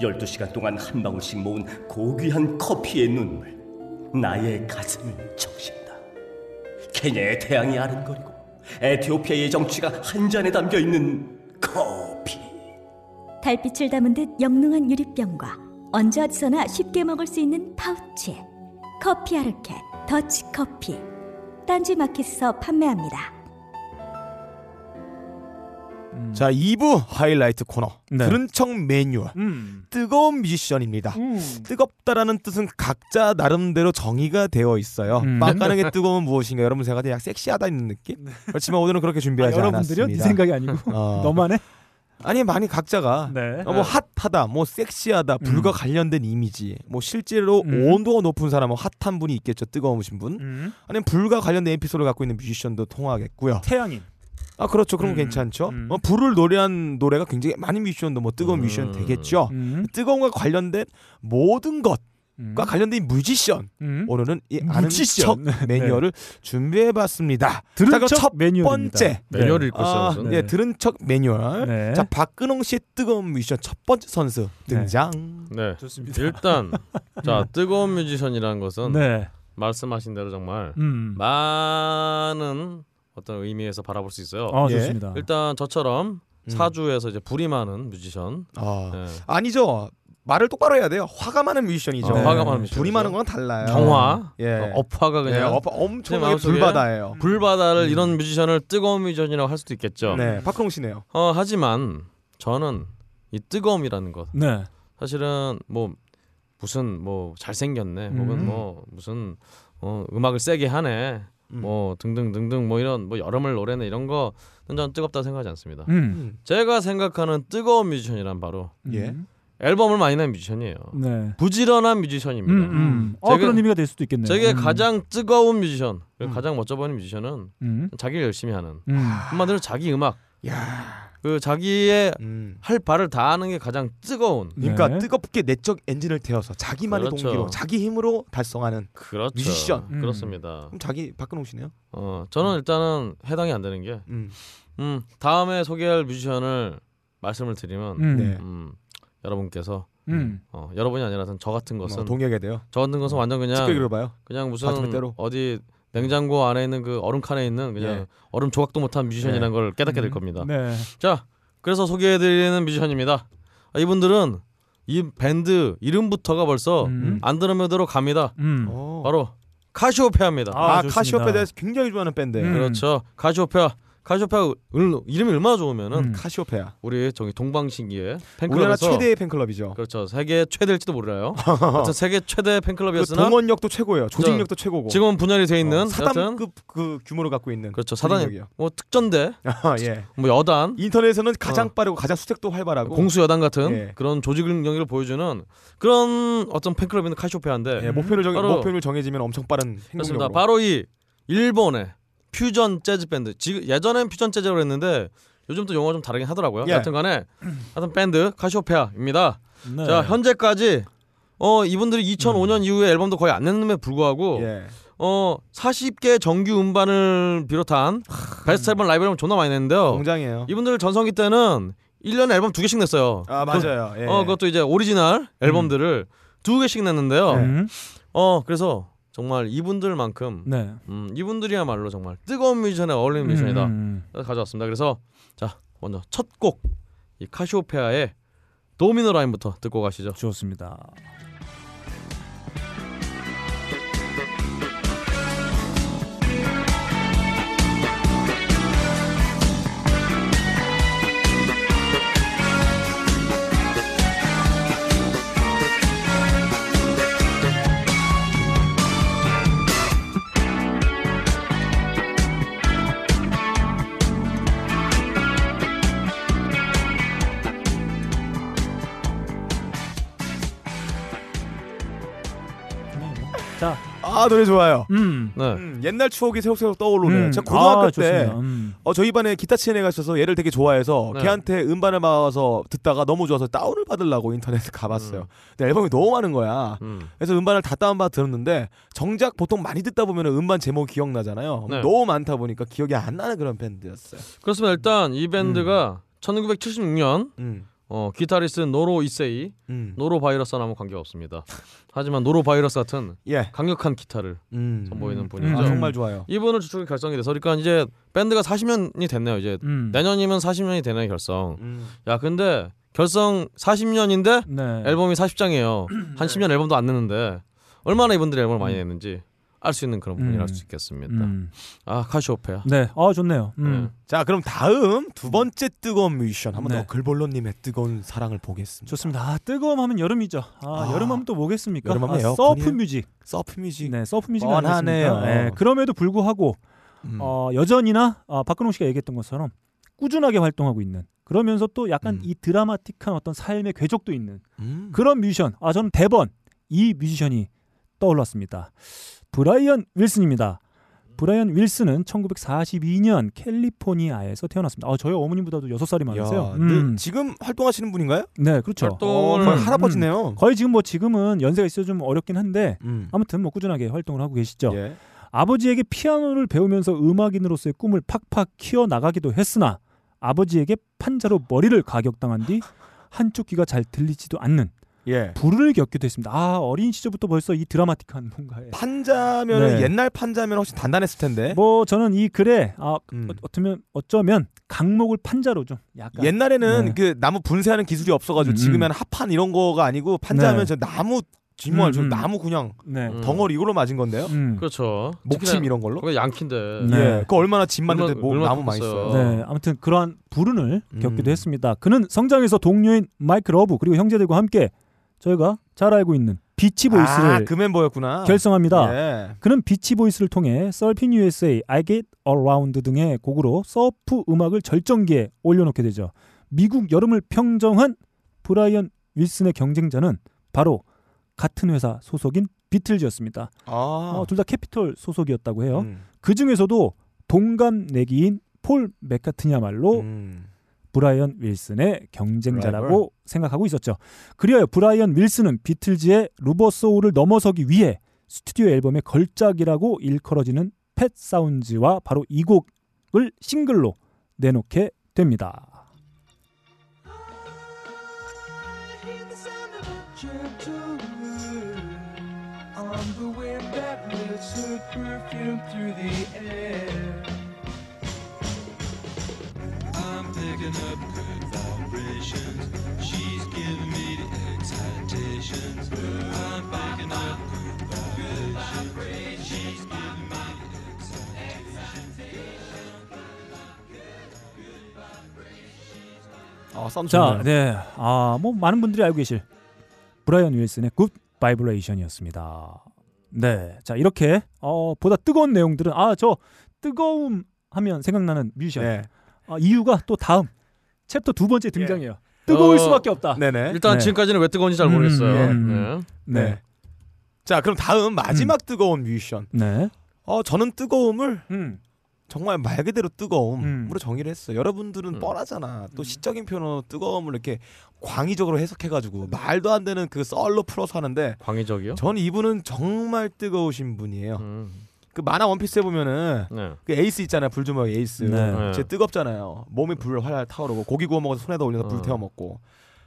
12시간 동안 한 방울씩 모은 고귀한 커피의 눈물 나의 가슴을 적신다. 케냐의 태양이 아른거리고 에티오피아의 정취가 한 잔에 담겨 있는 커피. 달빛을 담은 듯 영롱한 유리병과 언제 어디서나 쉽게 먹을 수 있는 파우치 커피 아르케 더치 커피 딴지 마켓에서 판매합니다. 음. 자 2부 하이라이트 코너 네. 들은 척 매뉴얼 음. 뜨거운 뮤지션입니다. 음. 뜨겁다라는 뜻은 각자 나름대로 정의가 되어 있어요. 음. 빵가능의 뜨거움은 무엇인가? 여러분 생각에 약 섹시하다 있는 느낌? 그렇지만 오늘은 그렇게 아, 준비하지 여러분들이요? 네 않았습니다. 생각이 아니고 어. 너만 해? 아니 많이 각자가 네. 어, 뭐 핫하다, 뭐 섹시하다, 불과 음. 관련된 이미지, 뭐 실제로 음. 온도가 높은 사람은 핫한 분이 있겠죠, 뜨거우신 분. 음. 아니면 불과 관련된 에피소드를 갖고 있는 뮤지션도 통하겠고요. 태양인. 아 그렇죠, 그럼 음. 괜찮죠. 음. 어, 불을 노래한 노래가 굉장히 많은 뮤지션도 뭐 뜨거운 음. 뮤지션 되겠죠. 음. 뜨거움과 관련된 모든 것과 음. 관련된 뮤지션 음. 오늘은 이 들은. 척 매뉴얼을 준비해봤습니다. 들은 자, 그럼 척첫 매뉴얼입니다. 번째 매뉴얼을 읽고 있어요. 아. 예, 네. 들은 척 매뉴얼. 네. 자 박근홍 씨의 뜨거운 뮤지션 첫 번째 선수 네. 등장. 네. 좋습니다. 일단 자 뜨거운 뮤지션이라는 것은 네. 말씀하신 대로 정말 음. 많은 어떤 의미에서 바라볼 수 있어요. 어, 예. 좋습니다. 일단 저처럼 음. 사주에서 이제 불이 많은 뮤지션. 아, 네. 아니죠. 말을 똑바로 해야 돼요. 화가 많은 뮤지션이죠. 어, 화가 많은 뮤지션이죠. 불이 많은 건 달라요. 경화, 예. 어, 업화가 네, 그냥 어, 엄청나게 마음속에 불바다예요. 불바다를 음. 이런 뮤지션을 뜨거운 뮤지션이라고 할 수도 있겠죠. 네, 박근홍 씨네요. 어, 하지만 저는 이 뜨거움이라는 것 네. 사실은 뭐 무슨 뭐 잘생겼네 음. 혹은 뭐 무슨 어, 음악을 세게 하네 음. 뭐 등등 등등 뭐 이런 뭐 여름을 노래네 이런 거는 저는 뜨겁다 생각하지 않습니다. 음. 음. 제가 생각하는 뜨거운 뮤지션이란 바로 예. 음. 앨범을 많이 낸 뮤지션이에요. 네. 부지런한 음, 뮤지션입니다. 음. 어, 그런 의미가 될 수도 있겠네요. 제게 음. 가장 뜨거운 뮤지션, 음. 가장 멋져 보이는 뮤지션은 음. 자기를 열심히 하는 음. 한마디로 자기 음악, 야. 그 자기의 음. 할 바를 다하는 게 가장 뜨거운 그러니까 네. 뜨겁게 내적 엔진을 태워서 자기만의 그렇죠. 동기로 자기 힘으로 달성하는 그렇죠. 뮤지션. 음. 그렇습니다. 그럼 자기 박근홍 씨네요. 어, 저는 일단은 해당이 안 되는 게, 음. 음, 다음에 소개할 뮤지션을 말씀을 드리면, 음. 네. 음, 여러분께서 음. 어, 여러분이 아니라 저 같은 것은 뭐 동의하게 돼요. 저 같은 것은 완전 그냥. 그냥 무슨. 어디 냉장고 안에 있는 그 얼음 칸에 있는 그냥 예. 얼음 조각도 못한 뮤지션이라는 걸 깨닫게 될 음. 겁니다. 네. 자, 그래서 소개해드리는 뮤지션입니다. 아, 이분들은 이 밴드 이름부터가 벌써 음. 안드로메다로 갑니다. 음. 어. 바로 카시오페아입니다. 아, 아. 카시오페에 대해서 굉장히 좋아하는 밴드. 음. 그렇죠. 카시오페아. 카시오페아 을- 이름이 얼마나 좋으면은 음. 카시오페아. 우리 저기 동방신기의 우리나라 팬클럽에서 최대의 팬클럽이죠. 그렇죠. 세계 최대일지도 몰라요. 하여튼 세계 최대 그 팬클럽이었으나 동원력도 최고예요. 조직력도 최고고. 지금은 분열이 돼 있는 어, 사단급 그 규모를 갖고 있는. 그렇죠. 사단 조직력이요. 뭐 특전대, 아, 예. 뭐 여단, 인터넷에서는 가장 어. 빠르고 가장 수색도 활발하고 공수 여단 같은 예. 그런 조직 능력을 보여주는 그런 어떤 팬클럽인 카시오페아인데 예, 목표를 정 바로- 목표를 정해지면 엄청 빠른 그렇습니다. 행동력으로. 바로 이 일본의 퓨전 재즈 밴드. 지금 예전엔 퓨전 재즈라고 했는데 요즘 또 용어가 좀 다르긴 하더라고요. 예. 여튼간에 하여튼 밴드 카시오페아입니다. 네. 자 현재까지 어 이분들이 2005년 이후에 앨범도 거의 안 냈음에 불구하고 예. 어 40개 정규 음반을 비롯한 베스트 앨범 라이브 앨범 존나 많이 냈는데요. 공장이에요. 이분들 전성기 때는 1년에 앨범 두 개씩 냈어요. 아 맞아요. 예. 어 그것도 이제 오리지널 앨범들을 두 개씩 냈는데요. 음. 어 그래서 정말 이분들만큼 네. 음, 이분들이야말로 정말 뜨거운 뮤지션에 어울리는 뮤지션이다. 음. 그래서 가져왔습니다. 그래서 자 먼저 첫 곡 이 카시오페아의 Domino Line부터 듣고 가시죠. 좋습니다. 아 노래 좋아요. 음. 네. 음, 옛날 추억이 새록새록 떠오르네요. 음. 제가 고등학교 아, 때 좋습니다. 음. 어, 저희 반에 기타 치는 애가 있어서 얘를 되게 좋아해서 네. 걔한테 음반을 막아서 듣다가 너무 좋아서 다운을 받으려고 인터넷에 가봤어요. 음. 근데 앨범이 너무 많은 거야. 음. 그래서 음반을 다 다운받아 들었는데 정작 보통 많이 듣다 보면 음반 제목 기억나잖아요. 네. 너무 많다 보니까 기억이 안 나는 그런 밴드였어요. 그렇습니다. 일단 이 밴드가 1976년 음, 어, 기타리스트 노로 이세이, 음, 노로 바이러스와는 관계가 없습니다. 하지만 노로 바이러스 같은 예, 강력한 기타를 음. 선보이는 음. 분이죠. 아, 음. 정말 좋아요. 이분을 주축이 결성이 돼서 그러니까 이제 밴드가 40년이 됐네요. 이제 음. 내년이면 40년이 되네요 결성. 음. 야 근데 결성 40년인데 네. 앨범이 40장이에요. 한 10년 앨범도 안 내는데 얼마나 이분들이 앨범을 많이 냈는지 알 수 있는 그런 분이라 음. 할수 있겠습니다. 음. 아 카시오페아. 네. 아, 좋네요. 음. 자, 그럼 다음 두 번째 뜨거운 뮤지션 한번 네. 더 글볼로님의 뜨거운 사랑을 보겠습니다. 좋습니다. 아, 뜨거움 하면 여름이죠. 아, 아, 여름 하면 또 뭐겠습니까? 여름 하면 아, 에어컨이에요. surf music. surf music. 네, surf music. 아니겠습니까? 네, 그럼에도 불구하고 음. 어, 여전히나 아, 박근홍 씨가 얘기했던 것처럼 꾸준하게 활동하고 있는 그러면서 또 약간 음. 이 드라마틱한 어떤 삶의 궤적도 있는 음. 그런 뮤지션. 아 저는 대번 이 뮤지션이 떠올랐습니다. 브라이언 윌슨입니다. 브라이언 윌슨은 1942년 캘리포니아에서 태어났습니다. 아, 저희 어머님보다도 6살이 많으세요. 야, 음. 네, 지금 활동하시는 분인가요? 네, 그렇죠. 활동- 어, 음, 거의 할아버지네요. 거의 지금 뭐 지금은 연세가 있어 좀 어렵긴 한데 음. 아무튼 뭐 꾸준하게 활동을 하고 계시죠. 예. 아버지에게 피아노를 배우면서 음악인으로서의 꿈을 팍팍 키워 나가기도 했으나 아버지에게 판자로 머리를 가격당한 뒤 한쪽 귀가 잘 들리지도 않는 예. 불을 겪기도 했습니다. 아 어린 시절부터 벌써 이 드라마틱한 뭔가에 판자면은 네. 옛날 판자면 훨씬 단단했을 텐데. 뭐 저는 이 글에 아 음. 어, 어쩌면 어쩌면 강목을 판자로 좀 약간 옛날에는 네. 그 나무 분쇄하는 기술이 없어가지고 음, 지금은 합판 이런 거가 아니고 판자하면 네. 저 나무 저 음, 음. 나무 그냥 네. 음. 덩어리 이걸로 맞은 건데요. 음. 그렇죠. 목침 이런 걸로. 그게 양키인데. 네. 예. 그 얼마나 집때 얼마- 뭐 얼마나 나무 많이. 써요. 네, 아무튼 그러한 불운을 음. 겪기도 했습니다. 그는 성장에서 동료인 마이크 러브 그리고 형제들과 함께 저희가 잘 알고 있는 비치 보이스를 아, 그 멤버였구나. 결성합니다. 예. 그는 비치 보이스를 통해 Surfin' USA, I Get Around 등의 곡으로 surf 음악을 절정기에 올려놓게 되죠. 미국 여름을 평정한 브라이언 윌슨의 경쟁자는 바로 같은 회사 소속인 비틀즈였습니다. 아. 어, 둘다 캐피톨 소속이었다고 해요. 음. 그 중에서도 동갑 내기인 폴 맥카트니야말로 음. 브라이언 윌슨의 경쟁자라고 생각하고 있었죠. 그리하여 브라이언 윌슨은 비틀즈의 Rubber Soul을 넘어서기 위해 스튜디오 앨범의 걸작이라고 일컬어지는 Pet Sounds와 바로 이 곡을 싱글로 내놓게 됩니다. Perfume through the air. Picking up good vibrations. She's giving me the excitations. I'm picking up good vibrations. She's giving me the 아, 썸 자. 네. 아, 뭐 많은 분들이 알고 계실 브라이언 윌슨의 Good Vibrations이었습니다. 네. 자, 이렇게 어, 보다 뜨거운 내용들은 아, 저 뜨거움 하면 생각나는 뮤지션. 네. 아, 이유가 또 다음 챕터 두 번째 등장이에요. 뜨거울 어, 수밖에 없다. 네네. 일단 네. 지금까지는 왜 뜨거운지 잘 음, 모르겠어요. 예. 네. 네. 네. 자, 그럼 다음 마지막 뜨거운 뮤지션. 네. 어, 저는 뜨거움을 음. 정말 말 그대로 뜨거움으로 음. 정의를 했어요. 여러분들은 음. 뻔하잖아. 또 시적인 표현으로 뜨거움을 이렇게 광의적으로 해석해가지고 말도 안 되는 그 썰로 풀어서 하는데 광의적이요? 전 이분은 정말 뜨거우신 분이에요. 음. 그 만화 원피스에 보면은 네. 그 에이스 있잖아요. 불주먹 에이스. 네. 쟤 뜨겁잖아요. 몸이 불 활활 타오르고 고기 구워 먹어서 손에다 올려서 불 어. 태워 먹고.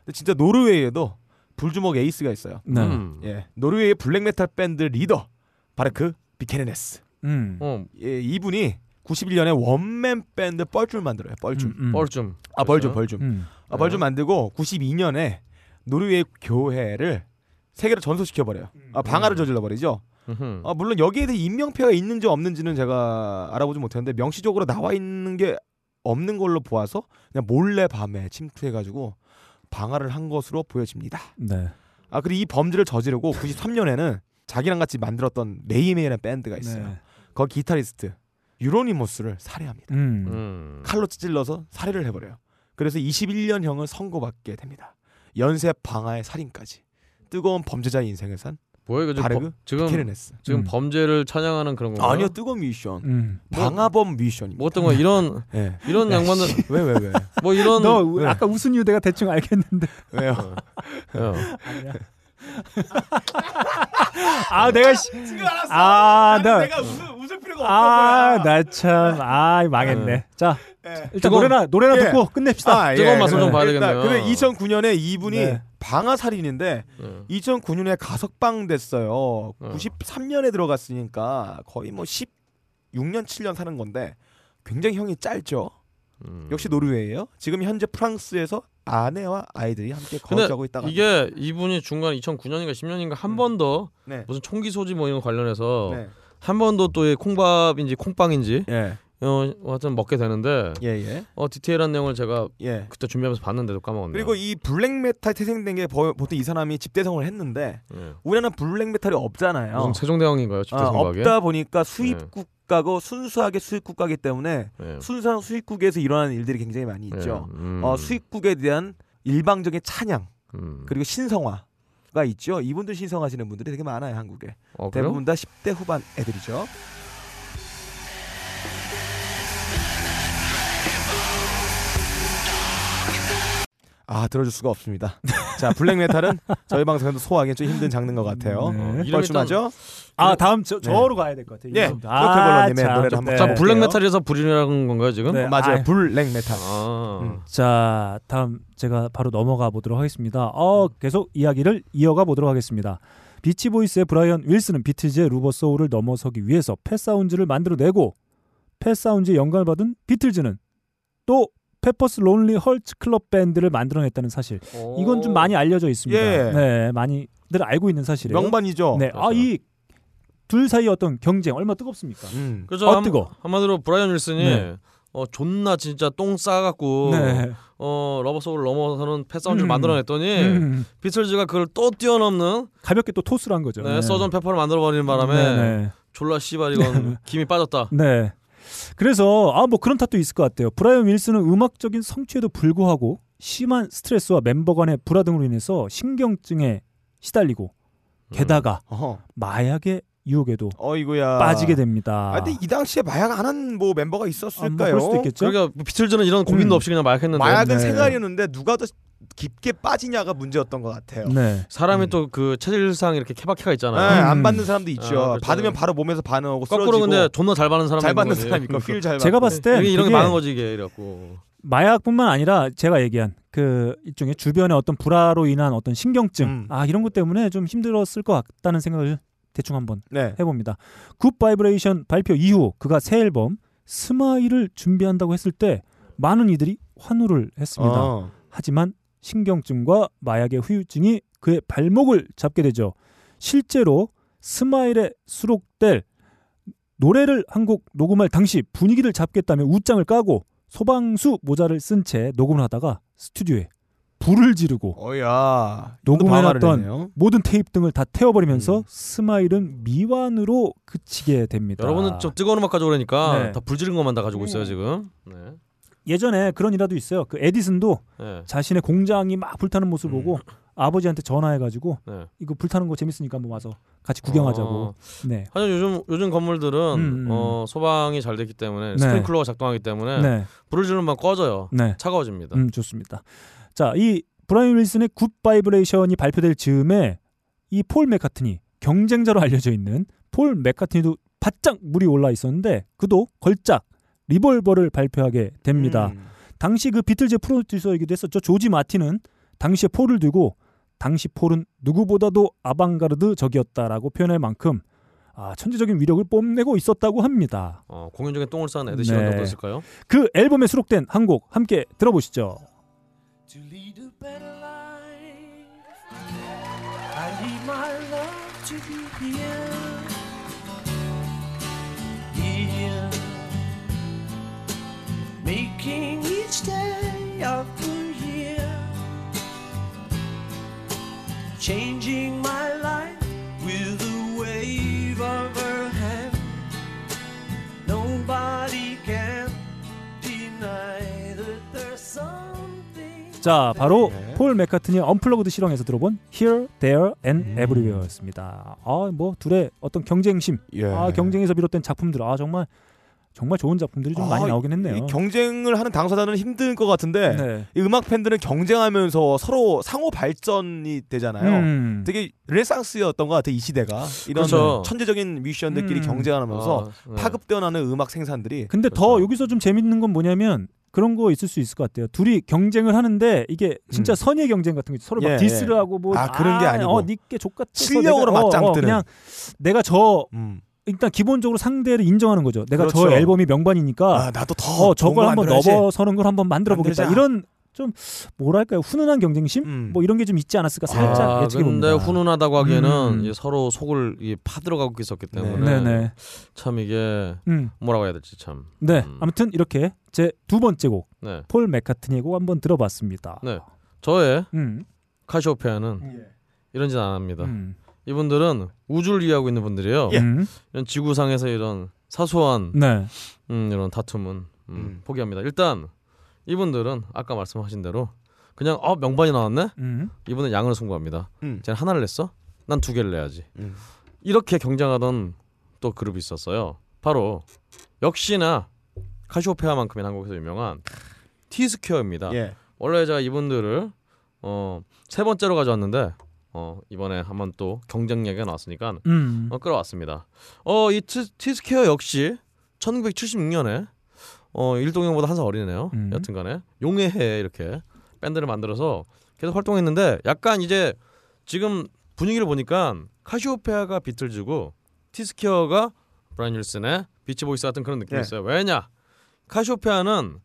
근데 진짜 노르웨이에도 불주먹 에이스가 있어요. 네. 음. 음. 예, 노르웨이의 블랙메탈 밴드 리더 바르그 비케르네스. 음. 어, 예, 이분이 91년에 원맨 밴드 버줌을 만들어요. 버줌. 음. 버줌. 아 버줌 버줌. 음. 아 버줌 만들고 92년에 노르웨이 교회를 세 개를 전소시켜 버려요. 아 방화를 저질러 버리죠. 아 물론 여기에 대해 인명피해가 있는지 없는지는 제가 알아보지 못했는데 명시적으로 나와 있는 게 없는 걸로 보아서 그냥 몰래 밤에 침투해가지고 방화를 한 것으로 보여집니다. 네. 아 그리고 이 범죄를 저지르고 93년에는 자기랑 같이 만들었던 메이헴이라는 밴드가 있어요. 네. 거기 기타리스트 유로니모스를 살해합니다. 음. 음. 칼로 찔러서 살해를 해버려요. 그래서 21년형을 선고받게 됩니다. 연쇄 방화의 살인까지 뜨거운 범죄자의 인생을 산 뭐야 이거 지금, 범- 지금 케르네스. 지금 음. 범죄를 찬양하는 그런 건가요? 아니요 뜨거운 뮤지션. 음. 방화범 미션입니다. 뭐 어떤 거 이런 예. 이런 양반은 왜 왜 왜? 뭐 이런 너 왜? 아까 웃은 이유 내가 대충 알겠는데. 왜요? 어. 아니야. 아 내가 씨. 아, 나 웃을, 웃을 필요가 아, 나 참, 아, 망했네. 자, 일단 뜨거운- 노래나 노래나 예. 듣고 끝냅시다. 뜨거운 맛을 좀 봐야 되겠네요. 근데 2009년에 이분이 네. 방화 살인인데 네. 2009년에 가석방 됐어요. 어. 93년에 들어갔으니까 거의 뭐 16년 7년 사는 건데 굉장히 형이 짧죠. 음. 역시 노르웨이예요. 지금 현재 프랑스에서 아내와 아이들이 함께 거주하고 있다가 이게 이분이 중간 2009년인가 10년인가 한 번더 네. 무슨 총기 소지 뭐 이런 거 관련해서 네. 한 번도 또이 콩밥인지 콩빵인지 예. 어, 하여튼 먹게 되는데 예, 예. 어 디테일한 내용을 제가 예. 그때 준비하면서 봤는데도 까먹었네요. 그리고 이 블랙메탈 태생된 게 보- 보통 이 사람이 집대성을 했는데 예. 우리나라는 블랙메탈이 없잖아요. 무슨 세종대왕인가요? 집대 아? 없다 보니까 수입 네. 국가고 순수하게 수입 국가기 때문에 예. 순수한 수입국에서 일어나는 일들이 굉장히 많이 있죠. 예. 음. 어, 수입국에 대한 일방적인 찬양 음. 그리고 신성화 가 있죠. 이분들 신성하시는 분들이 되게 많아요 한국에. 어? 대부분 다 10대 후반 애들이죠. 아 들어줄 수가 없습니다. 자 블랙메탈은 저희 방송에도 소화하기 좀 힘든 장르인 것 같아요. 네. 어, 뻘쭘하죠? 아, 다음 저, 저로 가야 될 것 같아요. 예, 이분. 프로테볼러님의 참, 노래를 좀, 한번 네. 자. 블랙메탈에서 불이라는 건가요 지금? 네. 어, 맞아요. 아, 블랙메탈. 아. 음. 자, 다음 제가 바로 넘어가 보도록 하겠습니다. 어, 계속 이야기를 이어가 보도록 하겠습니다. 비치보이스의 브라이언 윌슨은 비틀즈의 Rubber Soul을 넘어서기 위해서 펫사운즈를 만들어내고 펫사운즈의 영감을 받은 비틀즈는 또 Pepper's Lonely Hearts Club Band를 만들어냈다는 사실. 이건 좀 많이 알려져 있습니다. 예. 네, 많이들 알고 있는 사실이에요. 명반이죠. 네, 아, 이 둘 사이 어떤 경쟁 얼마 나 뜨겁습니까? 음. 그죠 어, 한, 뜨거. 한마디로 브라이언 윌슨이 네. 어 존나 진짜 똥 싸갖고 네. 어 Rubber Soul 넘어서는 Pet Sounds를 음. 만들어냈더니 음, 비틀즈가 그걸 또 뛰어넘는 가볍게 또 토스를 한 거죠. 네, 서전 Pepper를 만들어버리는 바람에 네, 네. 졸라 씨발 이건 김이 빠졌다. 네. 그래서 아 뭐 그런 탓도 있을 것 같아요. 브라이언 윌슨은 음악적인 성취에도 불구하고 심한 스트레스와 멤버 간의 불화 등으로 인해서 신경증에 시달리고 게다가 어허. 마약의 유혹에도 어이구야. 빠지게 됩니다. 아, 근데 이 당시에 마약 안 한 뭐 멤버가 아, 뭐 있었을까요? 그럴 수도 있겠죠. 그러니까 비틀즈는 이런 고민도 음. 없이 그냥 마약했는데 마약은 네. 생활이었는데 누가 더 깊게 빠지냐가 문제였던 것 같아요. 네. 사람이 음. 또그 체질상 이렇게 케바케가 네, 있잖아요. 음. 안 받는 사람도 있죠. 아, 그렇죠. 받으면 바로 몸에서 반응하고 거꾸로 쓰러지고 근데 존나 잘 받는 사람 잘 받는. 사람 있고 필 잘. 제가 봤을 때 이게 이런 게 많은 거지 이게 이래갖고 마약뿐만 아니라 제가 얘기한 그 일종의 주변의 어떤 불화로 인한 어떤 신경증 음. 아 이런 것 때문에 좀 힘들었을 것 같다는 생각을 대충 한번 네. 해봅니다. Good Vibration 발표 이후 그가 새 앨범 Smile을 준비한다고 했을 때 많은 이들이 환호를 했습니다. 어. 하지만 신경증과 마약의 후유증이 그의 발목을 잡게 되죠. 실제로 Smile에 수록될 노래를 한 곡 녹음할 당시 분위기를 잡겠다며 웃장을 까고 소방수 모자를 쓴 채 녹음을 하다가 스튜디오에 불을 지르고 어야. 녹음해놨던. 모든 테이프 등을 다 태워버리면서 음. 스마일은 미완으로 그치게 됩니다. 여러분은 좀 뜨거운 음악 가져오려니까 네. 다 불 지른 것만 다 가지고 있어요 지금. 네. 예전에 그런 일화도 있어요. 그 에디슨도 네. 자신의 공장이 막 불타는 모습을 음. 보고 아버지한테 전화해가지고 네. 이거 불타는 거 재밌으니까 한번 와서 같이 구경하자고. 어, 네. 하여튼 요즘 요즘 건물들은 음, 음. 어, 소방이 잘 됐기 때문에 네. 스프링클러가 작동하기 때문에 네. 불을 지르면 꺼져요. 네. 차가워집니다. 음, 좋습니다. 자, 이 브라이언 윌슨의 Good Vibration이 발표될 즈음에 이 폴 맥카트니 경쟁자로 알려져 있는 폴 맥카트니도 바짝 물이 올라 있었는데 그도 걸작 Revolver를 발표하게 됩니다. 음. 당시 그 비틀즈 프로듀서이기도 했었죠. 조지 마틴은 당시에 폴을 두고 당시 폴은 누구보다도 아방가르드적이었다라고 표현할 만큼 아, 천재적인 위력을 뽐내고 있었다고 합니다. 어, 공연 중에 똥을 싼 에드 시런 네. 정도였을까요? 그 앨범에 수록된 한 곡 함께 들어보시죠. To lead a better life, I need my love to be here. 자, 바로 네. 폴 맥카트니의 언플러그드 실황에서 들어본 Here, There and 음. Everywhere였습니다. 아, 뭐 둘의 어떤 경쟁심, 예. 아 경쟁에서 비롯된 작품들, 아 정말 정말 좋은 작품들이 좀 많이 아, 나오긴 했네요. 이 경쟁을 하는 당사자는 힘든 것 같은데 네. 이 음악 팬들은 경쟁하면서 서로 상호 발전이 되잖아요. 음. 되게 르네상스였던 것 같아 이 시대가 이런 그렇죠. 천재적인 뮤지션들끼리 음. 경쟁하면서 아, 네. 파급되어나는 음악 생산들이 근데 더 그렇죠. 여기서 좀 재밌는 건 뭐냐면 그런 거 있을 수 있을 것 같아요. 둘이 경쟁을 하는데 이게 진짜 음. 선의 경쟁 같은 거. 서로 막 예, 디스를 예. 하고 뭐 아, 그런 게 아니고 어, 니께 족같아. 실력으로 맞짱 뜨는. 그냥 내가 저 음. 일단 기본적으로 상대를 인정하는 거죠. 내가 저 그렇죠. 앨범이 명반이니까 아 나도 더 어 저걸 거 한번. 넘어서는 걸 한번 만들어 보겠다. 이런 좀 뭐랄까요 훈훈한 경쟁심 음. 뭐 이런 게 좀 있지 않았을까 살짝 아, 예측해 근데 봅니다. 훈훈하다고 하기에는 음. 서로 속을 이 파들어가고 있었기 때문에 네네. 참 이게 음. 뭐라고 해야 될지 참. 네. 음. 아무튼 이렇게 제 두 번째 곡 네. 폴 맥카트니의 곡 한번 들어봤습니다. 네. 저의 음. 카시오페아는 이런 짓 안 합니다. 음. 이분들은 우주를 이해하고 있는 분들이에요. 음. 이런 지구상에서 이런 사소한 네. 음, 이런 다툼은 음, 음. 포기합니다. 일단 이분들은 아까 말씀하신 대로 그냥 어 명반이 나왔네. 음. 이분은 양을 승부합니다. 음. 쟤는 하나를 냈어? 난 두 개를 내야지. 음. 이렇게 경쟁하던 또 그룹이 있었어요. 바로 역시나 카시오페아만큼의 한국에서 유명한 티스퀘어입니다. 예. 원래 제가 이분들을 어, 세 번째로 가져왔는데 어, 이번에 한번 또 경쟁 얘기가 나왔으니까 음. 어, 끌어왔습니다. 어, 이 티, 티스퀘어 역시 1976년에 어, 일동형보다 한 살 어리네요. 음. 여튼간에 용의 해 이렇게 밴드를 만들어서 계속 활동했는데 약간 이제 지금 분위기를 보니까 카시오페아가 비틀즈고 티스퀘어가 브라이언 윌슨의 비치보이스 같은 그런 느낌이 예. 있어요. 왜냐? 카시오페아는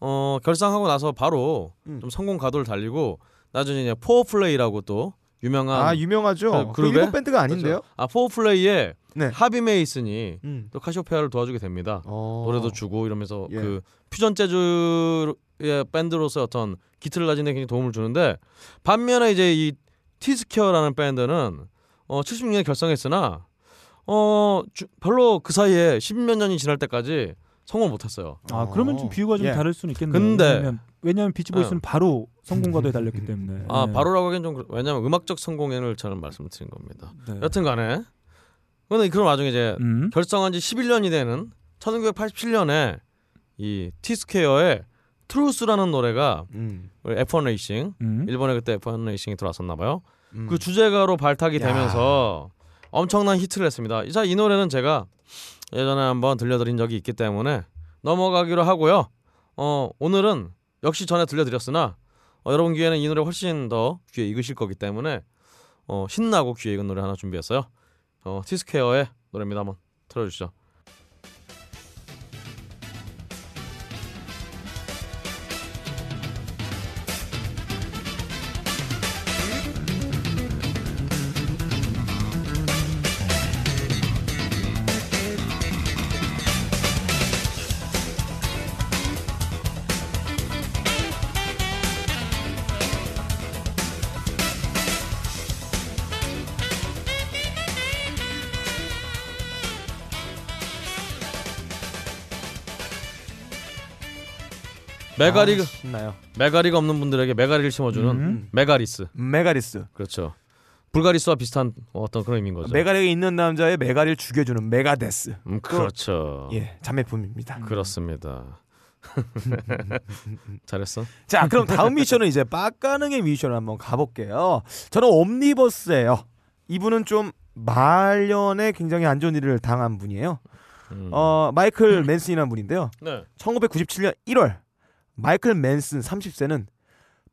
어, 결성하고 나서 바로 음. 좀 성공 가도를 달리고 나중에 이제 포어플레이라고 또 유명한 아 유명하죠. 그? 일본 밴드가 아닌데요? 그렇죠. 아 포어플레이에 네. 하비 메이슨이 음. 또 카시오페아를 도와주게 됩니다. 어. 노래도 주고 이러면서 예. 그 퓨전 재즈의 밴드로서 어떤 기틀을 가진 데 굉장히 도움을 주는데 반면에 이제 이 티스퀘어라는 밴드는 어 76년에 결성했으나 어 주- 별로 그 사이에 십몇 년이 지날 때까지 성공을 못했어요. 아 그러면 좀 비유가 좀 예. 다를 수는 있겠네요. 근데- 왜냐면, 왜냐면 비치보이스는 바로 성공과도에 달렸기 때문에. 아 네. 바로라고 하기엔 좀 그렇- 왜냐면 음악적 성공을 저는 말씀드린 겁니다. 네. 여튼간에 근데 그런 와중에 이제 음. 결성한 지 11년이 되는 1987년에 이 티스퀘어의 Truth라는 노래가 음. F1 레이싱 음. 일본에 그때 F1 레이싱이 들어왔었나 봐요. 음. 그 주제가로 발탁이 야. 되면서 엄청난 히트를 했습니다. 자, 이 노래는 제가 예전에 한번 들려드린 적이 있기 때문에 넘어가기로 하고요. 어, 오늘은 역시 전에 들려드렸으나 어, 여러분 귀에는 이 노래 훨씬 더 귀에 익으실 거기 때문에 어, 신나고 귀에 익은 노래 하나 준비했어요. 어, 티스퀘어의 노래입니다. 한번 틀어주시죠. 메가리그 아, 신나요. 메가리가 없는 분들에게 메가리를 심어주는 음. 메가리스. 메가리스. 그렇죠. 불가리스와 비슷한 어떤 그런 의미인 거죠. 메가리에 있는 남자의 메가리를 죽여주는 메가데스. 음, 그렇죠. 예, 자매품입니다. 그렇습니다. 잘했어. 자, 그럼 다음 미션은 이제 빡가능의 뮤지션을 한번 가볼게요. 저는 옴니버스예요. 이분은 좀 말년에 굉장히 안 좋은 일을 당한 분이에요. 음. 어, 마이클 맨슨이라는 분인데요. 네. 1997년 1월 마이클 맨슨 30세는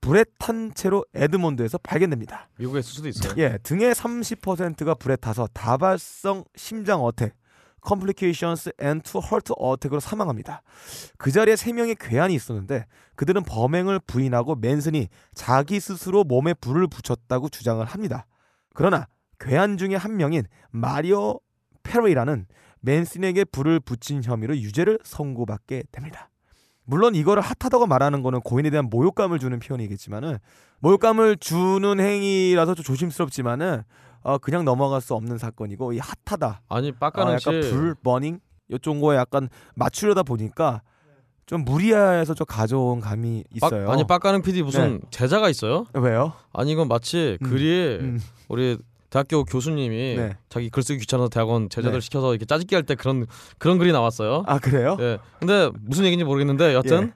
불에 탄 채로 에드몬드에서 발견됩니다. 미국에 있을 수도 있어요. 예, 등의 30%가 불에 타서 다발성 심장 어택, complications and to heart attack으로 사망합니다. 그 자리에 세 명의 괴한이 있었는데 그들은 범행을 부인하고 맨슨이 자기 스스로 몸에 불을 붙였다고 주장을 합니다. 그러나 괴한 중에 한 명인 마리오 페로이라는 맨슨에게 불을 붙인 혐의로 유죄를 선고받게 됩니다. 물론 이거를 핫하다고 말하는 거는 고인에 대한 모욕감을 주는 표현이겠지만은 모욕감을 주는 행위라서 좀 조심스럽지만은 어 그냥 넘어갈 수 없는 사건이고 이 핫하다. 아니 어, 빡가는 약간 씨불 버닝 이쪽 거에 약간 맞추려다 보니까 좀 무리해서 좀 가져온 감이 빡- 있어요. 아니 빡가는 PD 무슨 제자가 있어요? 왜요? 아니 이건 마치 음, 글이 음. 우리 대학교 교수님이 네. 자기 글쓰기 귀찮아서 대학원 제자들 네. 시켜서 이렇게 짜집기 할 때 그런 그런 글이 나왔어요. 아 그래요? 예. 근데 무슨 얘기인지 모르겠는데 여튼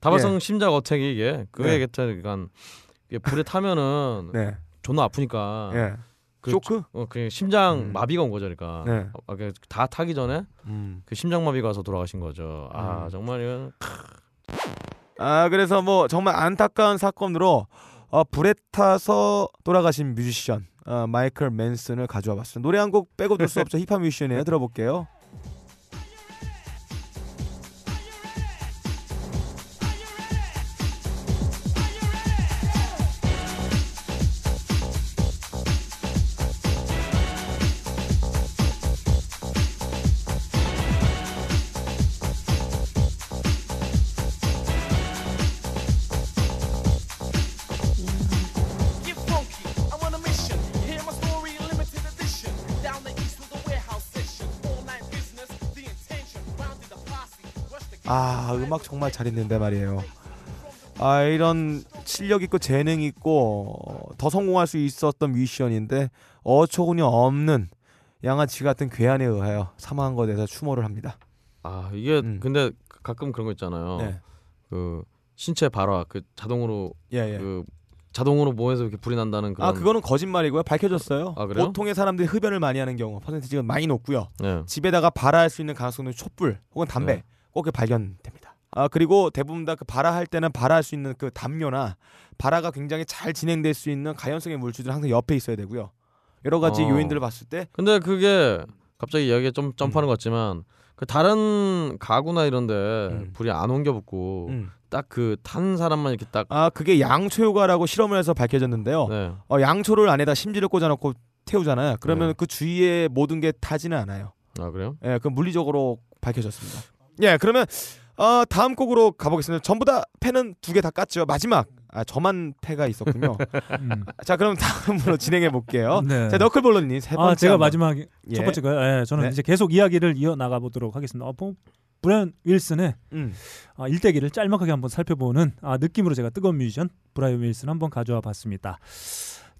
다발성 예. 심장 어택이 이게 그에 네. 이게 불에 타면은 네. 존나 아프니까 예. 그, 쇼크? 어, 그 심장 음. 마비가 온 거죠, 그러니까 네. 어, 그다 타기 전에 음. 그 심장 마비가 와서 돌아가신 거죠. 아 음. 정말 이건 아 그래서 뭐 정말 안타까운 사건으로 어, 불에 타서 돌아가신 뮤지션 어, 마이클 맨슨을 가져와 봤습니다. 노래 한 곡 빼고 둘 수 없죠. 힙합 뮤지션이에요. 들어볼게요. 정말 잘했는데 말이에요. 아 이런 실력 있고 재능 있고 어, 더 성공할 수 있었던 뮤지션인데 어처구니 없는 양아치 같은 괴한에 의하여 사망한 것에 대해서 추모를 합니다. 아 이게 음. 근데 가끔 그런 거 있잖아요. 네. 그 신체 발화 그 자동으로 예, 예. 그 자동으로 몸에서 이렇게 불이 난다는 그런 아 그거는 거짓말이고요. 밝혀졌어요. 아, 그래요? 보통의 사람들이 흡연을 많이 하는 경우 퍼센티지가 많이 높고요. 네. 집에다가 발화할 수 있는 가능성은 촛불 혹은 담배 네. 꼭 이렇게 발견됩니다. 아 그리고 대부분 다 그 발화할 때는 발화할 수 있는 그 담요나 발화가 굉장히 잘 진행될 수 있는 가연성의 물질들 항상 옆에 있어야 되고요. 여러 가지 어. 요인들을 봤을 때 근데 그게 갑자기 이야기가 좀 점프하는 음. 것 같지만 그 다른 가구나 이런데 음. 불이 안 옮겨 붙고 음. 딱그 탄 사람만 이렇게 딱 아 그게 양초 효과라고 실험을 해서 밝혀졌는데요. 네. 어, 양초를 안에다 심지를 꽂아놓고 태우잖아요. 그러면 네. 그 주위에 모든 게 타지는 않아요. 아 그래요? 예, 그 물리적으로 밝혀졌습니다. 예, 그러면 어, 다음 곡으로 가보겠습니다. 전부 다 패는 두 개 다 깠죠. 마지막 아 저만 패가 있었군요. 음. 자, 그럼 다음으로 진행해 볼게요. 네. 자, 너클볼러님 세 번째. 아 제가. 마지막 예. 첫 번째가 예, 저는 네. 이제 계속 이야기를 이어 나가 보도록 하겠습니다. 어, 뭐, 브라이언 윌슨의 음. 아, 일대기를 짤막하게 한번 살펴보는 아, 느낌으로 제가 뜨거운 뮤지션 브라이언 윌슨 한번 가져와 봤습니다.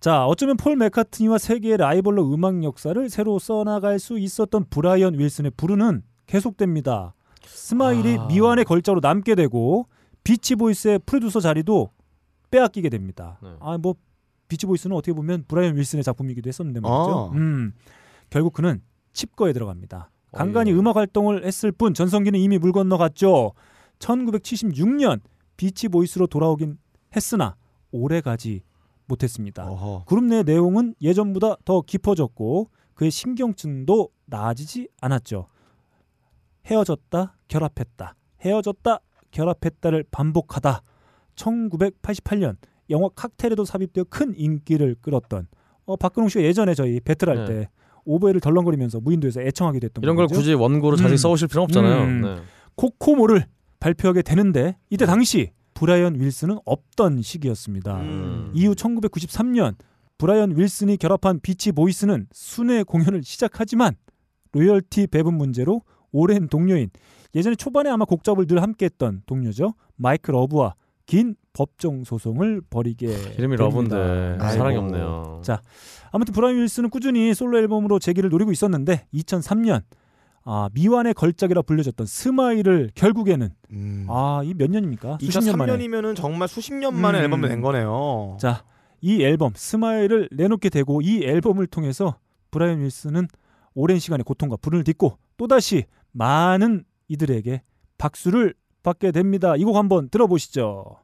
자, 어쩌면 폴 맥카트니와 세기의 라이벌로 음악 역사를 새로 써나갈 수 있었던 브라이언 윌슨의 불운은 계속됩니다. Smile이 아. 미완의 걸작으로 남게 되고 비치 보이스의 프로듀서 자리도 빼앗기게 됩니다. 네. 아, 뭐 비치 보이스는 어떻게 보면 브라이언 윌슨의 작품이기도 했었는데 말이죠. 어. 음, 결국 그는 칩거에 들어갑니다. 간간히 어, 예. 음악 활동을 했을 뿐 전성기는 이미 물 건너갔죠. 1976년 비치 보이스로 돌아오긴 했으나 오래가지 못했습니다. 어허. 그룹 내 내홍은 예전보다 더 깊어졌고 그의 신경증도 나아지지 않았죠. 헤어졌다 결합했다 헤어졌다 결합했다를 반복하다 1988년 영화 칵테일에도 삽입되어 큰 인기를 끌었던 어, 박근홍 씨가 예전에 저희 배틀할 네. 때 오버웨이를 덜렁거리면서 무인도에서 애청하게 됐던 이런 걸 곡이죠. 굳이 원고로 자세히 음. 써오실 필요 없잖아요. 음. 네. Kokomo를 발표하게 되는데 이때 당시 브라이언 윌슨은 없던 시기였습니다. 음. 이후 1993년 브라이언 윌슨이 결합한 비치 보이스는 순회 공연을 시작하지만 로열티 배분 문제로 오랜 동료인 예전에 초반에 아마 곡 작업을 늘 함께했던 동료죠 마이크 러브와 긴 법정 소송을 벌이게 이름이 됩니다. 러브인데 아이고. 사랑이 없네요. 자, 아무튼 브라이언 윌슨은 꾸준히 솔로 앨범으로 재기를 노리고 있었는데 2003년 아, 미완의 걸작이라 불려졌던 Smile을 결국에는 음. 아 이 몇 년입니까? 수십 년 만에 2003년이면은 정말 수십 년 만에 음. 앨범을 낸 거네요. 자, 이 앨범 Smile을 내놓게 되고 이 앨범을 통해서 브라이언 윌슨은 오랜 시간의 고통과 불운을 딛고 또다시 많은 이들에게 박수를 받게 됩니다. 이 곡 한번 들어보시죠.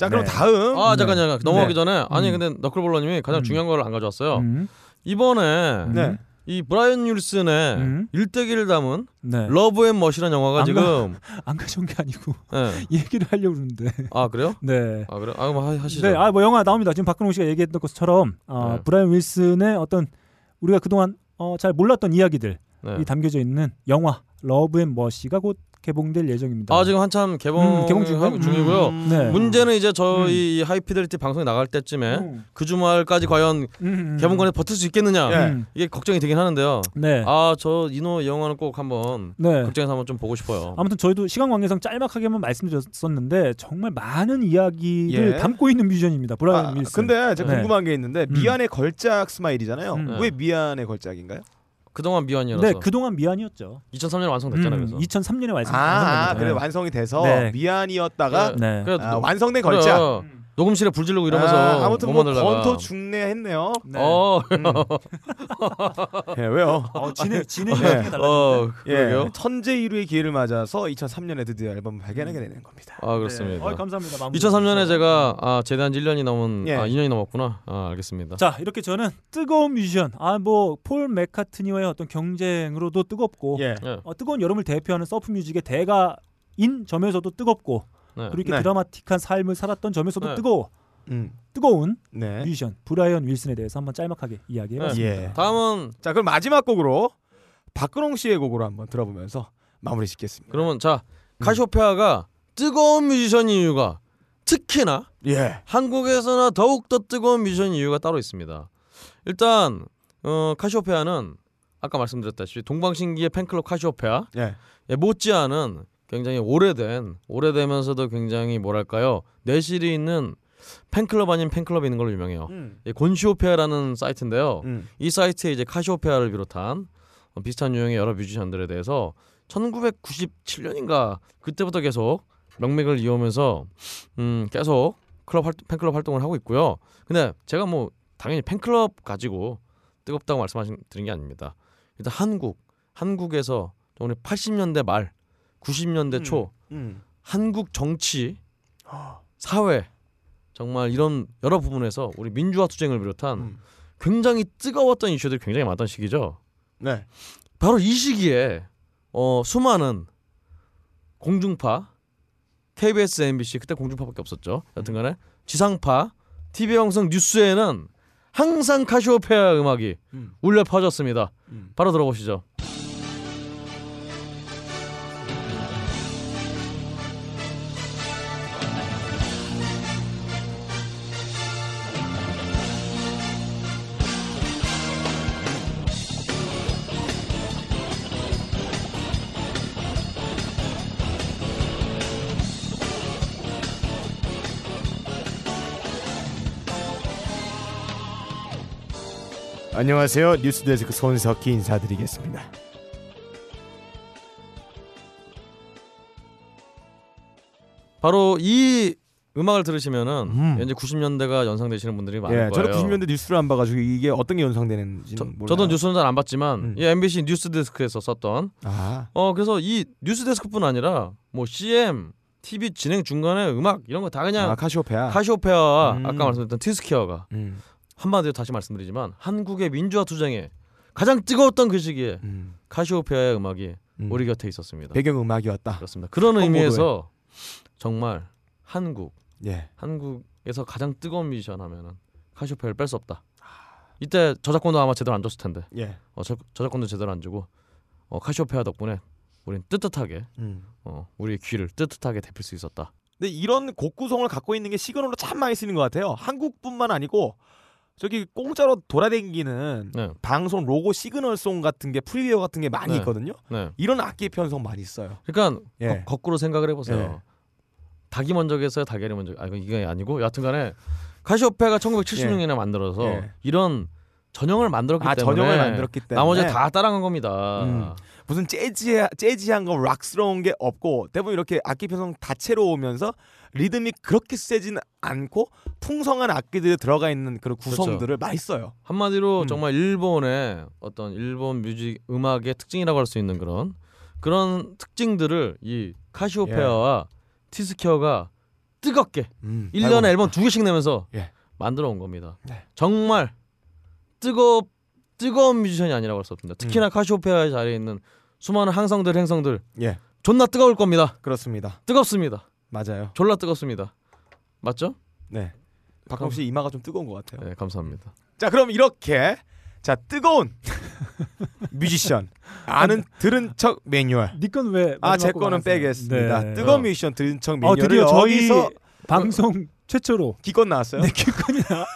자, 그럼 네. 다음 아 잠깐 잠깐 넘어가기 네. 전에 아니 음. 근데 너클볼러님이 가장 음. 중요한 걸 안 가져왔어요. 음, 이번에 네. 이 브라이언 윌슨의 음. 일대기를 담은 네. Love and Mercy라는 영화가 안 지금 안 가져온 게 아니고 예. 얘기를 하려고 그러는데. 아 그래요? 네. 아 그래? 아 그럼 하- 하시죠. 네, 아뭐 영화 나옵니다. 지금 박근홍 씨가 얘기했던 것처럼 어, 네. 브라이언 윌슨의 어떤 우리가 그동안 어, 잘 몰랐던 이야기들이 네. 담겨져 있는 영화 Love and Mercy가 곧 개봉될 예정입니다. 아 지금 한참 개봉 음, 개봉? 중이고요. 음. 네. 문제는 이제 저희 이 High Fidelity 방송이 나갈 때쯤에 음. 그 주말까지 과연 음, 음. 개봉관에 버틸 수 있겠느냐 예. 음. 이게 걱정이 되긴 하는데요. 네. 아저 이노 영화는 꼭 한번 네. 극장에서 한번 좀 보고 싶어요. 아무튼 저희도 시간 관계상 짤막하게만 말씀드렸었는데 정말 많은 이야기를 예. 담고 있는 뮤지션입니다. 브라이언 아, 윌슨. 근데 제가 네. 궁금한 게 있는데 음. 미완의 걸작 Smile이잖아요. 음. 왜 미완의 걸작인가요? 그동안 미완이라서 네, 그동안 미안이었죠. 2003년에 완성됐잖아요. 음, 그래서 2003년에 완성. 아, 완성됩니다. 그래 완성이 돼서 네. 미안이었다가 네. 네. 아, 노- 완성된 그래, 걸작. 녹음실에 불 지르고 이러면서 아, 아무튼 못뭐 만들다가. 건토 중내했네요. 네. 어, 예, 왜요? 어, 진행 진행이 네. 어떻게 달라졌네. 어, 예. 천재 1위의 기회를 맞아서 2003년에 드디어 앨범을 발견하게 되는 겁니다. 아 그렇습니다. 어, 감사합니다. 마무리 2003년에 해주셔서. 제가 아, 제대한 지 1년이 넘은 예. 아 2년이 넘었구나. 아 알겠습니다. 자 이렇게 저는 뜨거운 뮤지션 아뭐폴 맥카트니와의 어떤 경쟁으로도 뜨겁고 예. 예. 어, 뜨거운 여름을 대표하는 surf music의 대가인 점에서도 뜨겁고 네. 그리고 이렇게 네. 드라마틱한 삶을 살았던 점에서도 네. 뜨거워 음. 뜨거운 네. 뮤지션 브라이언 윌슨에 대해서 한번 짤막하게 이야기해봤습니다. 예. 다음은 자, 그럼 마지막 곡으로 박근홍 씨의 곡으로 한번 들어보면서 마무리 짓겠습니다. 그러면 자 음. 카시오페아가 뜨거운 뮤지션인 이유가 특히나 예. 한국에서나 더욱 더 뜨거운 뮤지션 이유가 따로 있습니다. 일단 어, 카시오페아는 아까 말씀드렸다시피 동방신기의 팬클럽 카시오페아 예. 예, 못지않은 굉장히 오래된 오래되면서도 굉장히 뭐랄까요 내실이 있는 팬클럽 아닌 팬클럽이 있는 걸로 유명해요. 음. 예, 곤시오페아라는 사이트인데요. 음. 이 사이트에 이제 카시오페아를 비롯한 어, 비슷한 유형의 여러 뮤지션들에 대해서 1997년인가 그때부터 계속 명맥을 이어오면서 음, 계속 클럽 활, 팬클럽 활동을 하고 있고요. 근데 제가 뭐 당연히 팬클럽 가지고 뜨겁다고 말씀드린 게 아닙니다. 일단 한국 한국에서 우리 80년대 말 90년대 초 음. 한국 정치 사회 정말 이런 여러 부분에서 우리 민주화 투쟁을 비롯한 음. 굉장히 뜨거웠던 이슈들이 굉장히 많았던 시기죠. 네. 바로 이 시기에 어, 수많은 공중파, KBS, MBC 그때 공중파밖에 없었죠. 여튼간에 지상파, TV 방송 뉴스에는 항상 카시오페아 음악이 음. 울려 퍼졌습니다. 음. 바로 들어보시죠. 안녕하세요. 뉴스데스크 손석희 인사드리겠습니다. 바로 이 음악을 들으시면은 음. 이제 90년대가 연상되시는 분들이 많을 예, 거예요. 저는 90년대 뉴스를 안 봐가지고 이게 어떤 게 연상되는지 저. 저도 뉴스는 잘 안 봤지만 음. 이 MBC 뉴스데스크에서 썼던 아, 어 그래서 이 뉴스데스크뿐 아니라 뭐 CM, TV 진행 중간에 음악 이런 거 다 그냥 아 카시오페아. 카시오페아와 음. 아까 말씀드렸던 티스케어가 음, 한마디로 다시 말씀드리지만 한국의 민주화 투쟁에 가장 뜨거웠던 그 시기에 음, 카시오페아의 음악이 음. 우리 곁에 있었습니다. 배경 음악이었다. 그렇습니다. 그런. 의미에서 정말 한국 예. 한국에서 가장 뜨거운 뮤지션 하면은 카시오페아를 뺄 수 없다. 이때 저작권도 아마 제대로 안 줬을 텐데 예. 어, 저, 저작권도 제대로 안 주고 어, 카시오페아 덕분에 우린 뜨뜻하게 음. 어, 우리의 귀를 뜨뜻하게 데필 수 있었다. 근데 이런 곡 구성을 갖고 있는 게 시그널로 참 많이 쓰이는 것 같아요. 한국뿐만 아니고 저기 공짜로 돌아다니는 네, 방송 로고 시그널송 같은 게 프리웨어 같은 게 많이 네. 있거든요. 네. 이런 악기 편성 많이 써요. 그러니까 예. 거, 꾸로 생각을 해보세요. 예. 닭이 먼저겠어요, 달걀이 먼저. 아 이거 이게 아니고 여하튼간에 카시오페아가 1976년에 만들어서 예. 이런 전형을 만들었기 아 때문에 전형을 만들었기 때문에 나머지 다 따라간 겁니다. 음. 무슨 재즈 재즈한 거 락스러운 게 없고 대부분 이렇게 악기 편성 다채로 오면서 리듬이 그렇게 세진 않고 풍성한 악기들이 들어가 있는 그런 구성들을 많이 써요. 한마디로 음. 정말 일본의 어떤 일본 뮤직 음악의 특징이라고 할 수 있는 그런 그런 특징들을 이 카시오페아와 티스케어가 뜨겁게 음, 1년에 아이고. 앨범 두 개씩 내면서 예. 만들어 온 겁니다. 네. 정말 뜨거 뜨거운 뮤지션이 아니라고 할 수 없습니다. 특히나 음. 카시오페아의 자리에 있는 수많은 항성들 행성들 예 존나 뜨거울 겁니다. 그렇습니다. 뜨겁습니다. 맞아요. 졸라 뜨겁습니다. 맞죠? 네. 박광 씨 이마가 좀 뜨거운 것 같아요. 네, 감사합니다. 자 그럼 이렇게 자 뜨거운 뮤지션 아는 들은 척 매뉴얼 니건 왜? 아제 마지막 거 거는? 빼겠습니다. 네. 뜨거운 어. 뮤지션 들은 척 어, 매뉴얼을 드디어 저희 여기서 방송 최초로 기권 나왔어요. 네 기건이나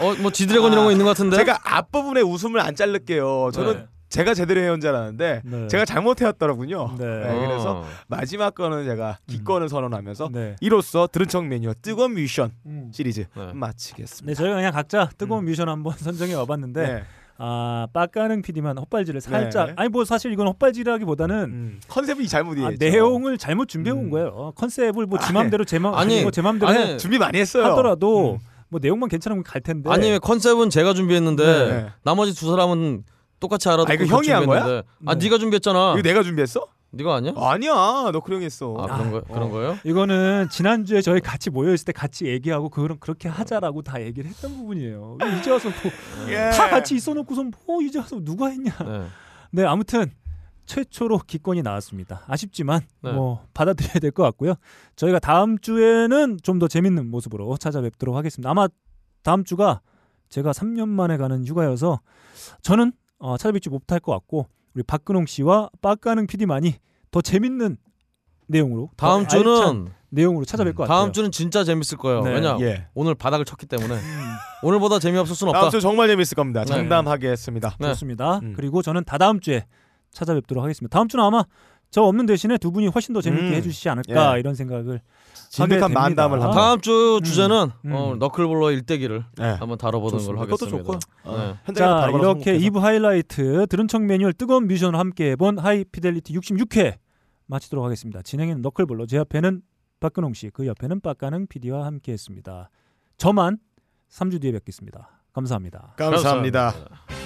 어, 뭐 지드래곤 이런 거 있는 것 같은데. 제가 앞부분에 웃음을 안 자를게요. 저는 네. 제가 제대로 해온 줄 알았는데 네. 제가 잘못 해왔더라군요. 네. 네, 그래서 어. 마지막 거는 제가 기권을 선언하면서 네. 이로써 들은 척 매뉴얼 뜨거운 뮤지션 음. 시리즈 네. 마치겠습니다. 네, 저희가 그냥 각자 뜨거운 뮤지션 한번 선정해 와봤는데 네. 아 빡가는 PD만 헛발질을 살짝 네. 아니 뭐 사실 이건 헛발질이라기보다는 음, 컨셉이 잘못이에요. 아, 내용을 잘못 준비해 온 음. 거예요. 어, 컨셉을 뭐 아, 지맘대로 제맘 아니 뭐제 맘대로 아니, 준비 많이 했어요. 하더라도 음. 뭐 내용만 괜찮으면 갈 텐데. 아니 컨셉은 제가 준비했는데 네. 나머지 두 사람은 똑같이 알아듣고 아, 이거 그렇게 형이 한 거야? 준비했는데. 아 네. 네가 준비했잖아. 이거 내가 준비했어? 네가 아니야? 아니야, 너 그런 게 했어. 아 그런 거 어. 그런 거예요? 이거는 지난주에 저희 같이 모여 있을 때 같이 얘기하고 그런 그렇게 하자라고 다 얘기를 했던 부분이에요. 왜 이제 와서 뭐 예. 다 같이 있어 놓고서 뭐 이제 와서 누가 했냐. 네. 네, 아무튼 최초로 기권이 나왔습니다. 아쉽지만 네. 뭐 받아들여야 될 것 같고요. 저희가 다음 주에는 좀 더 재밌는 모습으로 찾아뵙도록 하겠습니다. 아마 다음 주가 제가 3년 만에 가는 휴가여서 저는 어, 찾아뵙지 못할 것 같고 우리 박근홍 씨와 빡가능 PD만이 더 재밌는 내용으로 더 다음 주는 내용으로 찾아뵐 것 같아요. 다음 주는 진짜 재밌을 거예요. 네. 왜냐 예. 오늘 바닥을 쳤기 때문에 음, 오늘보다 재미없을 순 없다. 다음 주 정말 재밌을 겁니다. 네. 장담하겠습니다. 네. 좋습니다. 음. 그리고 저는 다다음 주에 찾아뵙도록 하겠습니다. 다음 주는 아마 저 없는 대신에 두 분이 훨씬 더 재밌게 음. 해주시지 않을까 예. 이런 생각을 진득한. 만담을 한번. 다음 주 음. 주제는 음. 어, 너클볼러의 일대기를 네. 한번 다뤄보는 걸로 좋습니다. 그것도 하겠습니다. 좋고요. 네. 현장에서 자 이렇게 성공해서. 2부 하이라이트 들은 척 매뉴얼 뜨거운 뮤지션과 함께 해본 하이피델리티 66회 마치도록 하겠습니다. 진행에는 너클볼러 제 옆에는 박근홍 씨, 그 옆에는 빡가능 PD와 함께했습니다. 저만 3주 뒤에 뵙겠습니다. 감사합니다. 감사합니다. 감사합니다.